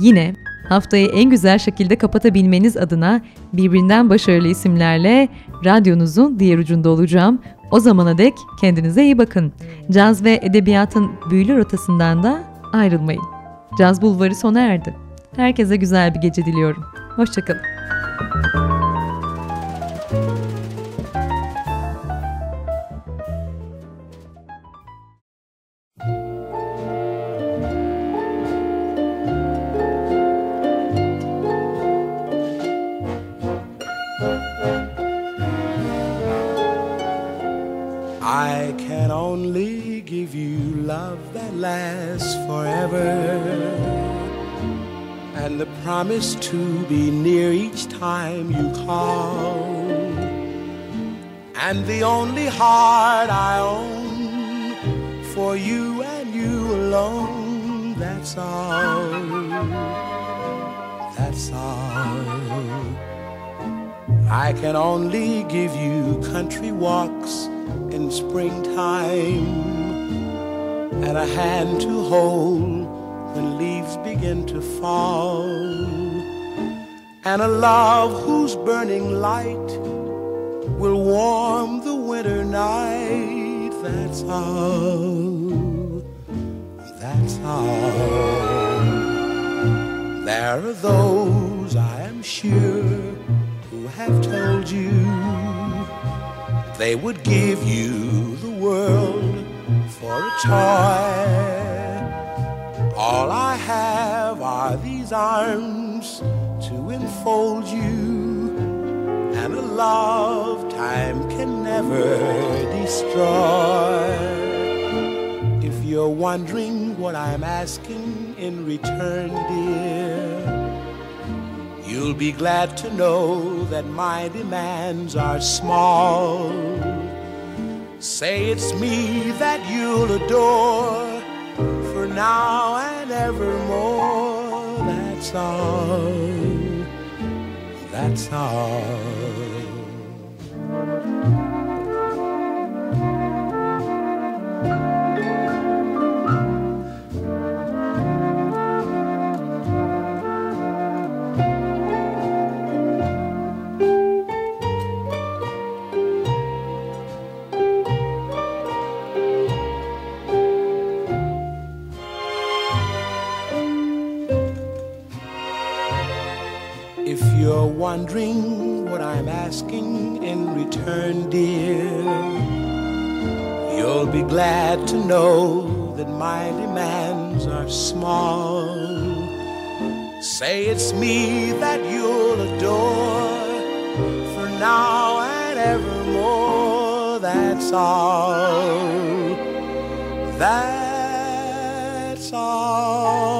Yine haftayı en güzel şekilde kapatabilmeniz adına birbirinden başarılı isimlerle radyonuzun diğer ucunda olacağım. O zamana dek kendinize iyi bakın. Caz ve edebiyatın büyülü rotasından da ayrılmayın. Caz Bulvarı sona erdi. Herkese güzel bir gece diliyorum. Hoşçakalın. Forever and the promise to be near each time you call. And the only heart I own for you and you alone, that's all. That's all. I can only give you country walks in springtime and a hand to hold when leaves begin to fall. And a love whose burning light will warm the winter night. That's all that's all. There are those I am sure who have told you they would give you the world for a toy. All I have are these arms to enfold you, and a love time can never destroy. If you're wondering what I'm asking in return, dear. You'll be glad to know that my demands are small. Say it's me that you'll adore for now and evermore. That's all. That's all. Wondering what I'm asking in return, dear, you'll be glad to know that my demands are small. Say it's me that you'll adore for now and evermore. That's all. That's all.